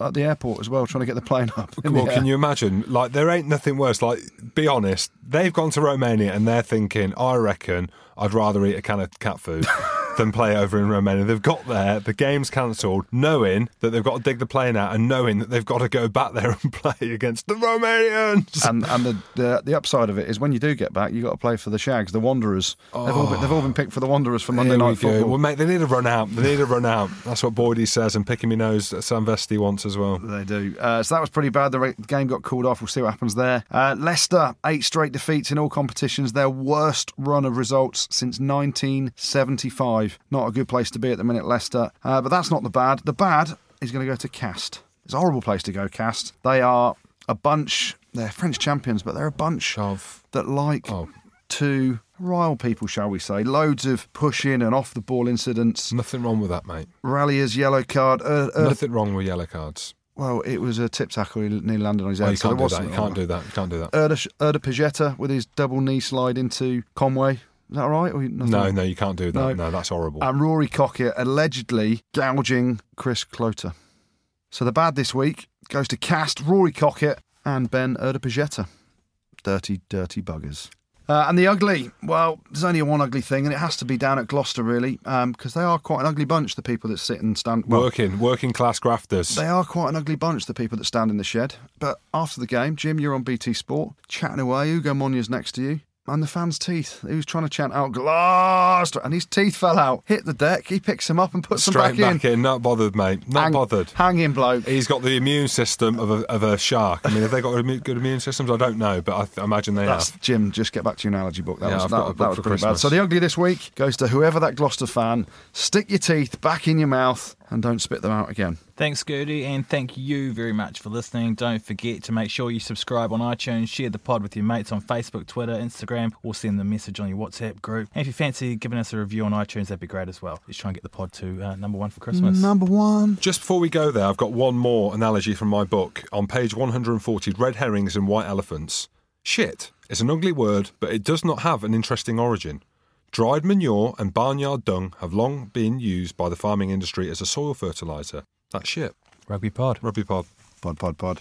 at the airport as well, trying to get the plane up. Well, [laughs] can you imagine? Like, there ain't nothing worse. Like, be honest, they've gone to Romania and they're thinking, I reckon I'd rather eat a can of cat food [laughs] than play over in Romania. They've got there, the game's cancelled, knowing that they've got to dig the plane out and knowing that they've got to go back there and [laughs] play against the Romanians. And and the, the the upside of it is when you do get back, you've got to play for the Shags, the Wanderers. They've all been, they've all been picked for the Wanderers for Monday Here we Night go. Football. Well, mate, they need to run out. They need to run out. That's what Boydie says, and picking me nose, Sam Vesty wants as well. They do. Uh, so that was pretty bad. The re- game got called off. We'll see what happens there. Uh, Leicester, eight straight defeats in all competitions. Their worst run of results since 1975. Not a good place to be at the minute, Leicester. Uh, but that's not the bad. The bad is going to go to Castres. It's a horrible place to go, Castres. They are a bunch. They're French champions, but they're a bunch Of that like Oh. to rile people, shall we say. Loads of pushing and off the ball incidents. nothing wrong with that, mate. Ralliers, yellow card. Uh, uh, Nothing wrong with yellow cards. well, it was a tip tackle. He nearly landed on his Oh, head. you can't there do that. You can't do that. You can't do that. Erda, Urdapilleta with his double knee slide into Conway. Is that all right? Or nothing? No, no, you can't do that. No. No, that's horrible. And Rory Kockott allegedly gouging Chris Cloete. So the bad this week goes to Castres, Rory Kockott, and Ben Urdapilleta. Dirty, dirty buggers. Uh, and the ugly, well, there's only one ugly thing, and it has to be down at Gloucester, really, because they are quite an ugly bunch, the people that sit and stand. Well, working, working class grafters. They are quite an ugly bunch, the people that stand in the shed. But after the game, Jim, you're on BT Sport, chatting away. Ugo Monye's next to you. And the fan's teeth. He was trying to chant out Gloucester, and his teeth fell out. Hit the deck. He picks them up and puts Straight them back, back in. Not bothered, mate. Not Hang- bothered. Hanging bloke. He's got the immune system of a, of a shark. I mean, have they got good immune systems? I don't know, but I th- imagine they That's have. Jim. Just get back to your analogy book. That Yeah, was I've that, got a that book was for pretty bad. So the ugly this week goes to whoever that Gloucester fan. Stick your teeth back in your mouth and don't spit them out again. Thanks, Gertie, and thank you very much for listening. Don't forget to make sure you subscribe on iTunes, share the pod with your mates on Facebook, Twitter, Instagram, or send them a message on your WhatsApp group. And if you fancy giving us a review on iTunes, that'd be great as well. Let's try and get the pod to uh, number one for Christmas. Number one. Just before we go there, I've got one more analogy from my book. On page 140, red herrings and white elephants. Shit is an ugly word, but it does not have an interesting origin. Dried manure and barnyard dung have long been used by the farming industry as a soil fertiliser. That's shit. Rugby pod. Rugby pod. Pod, pod, pod.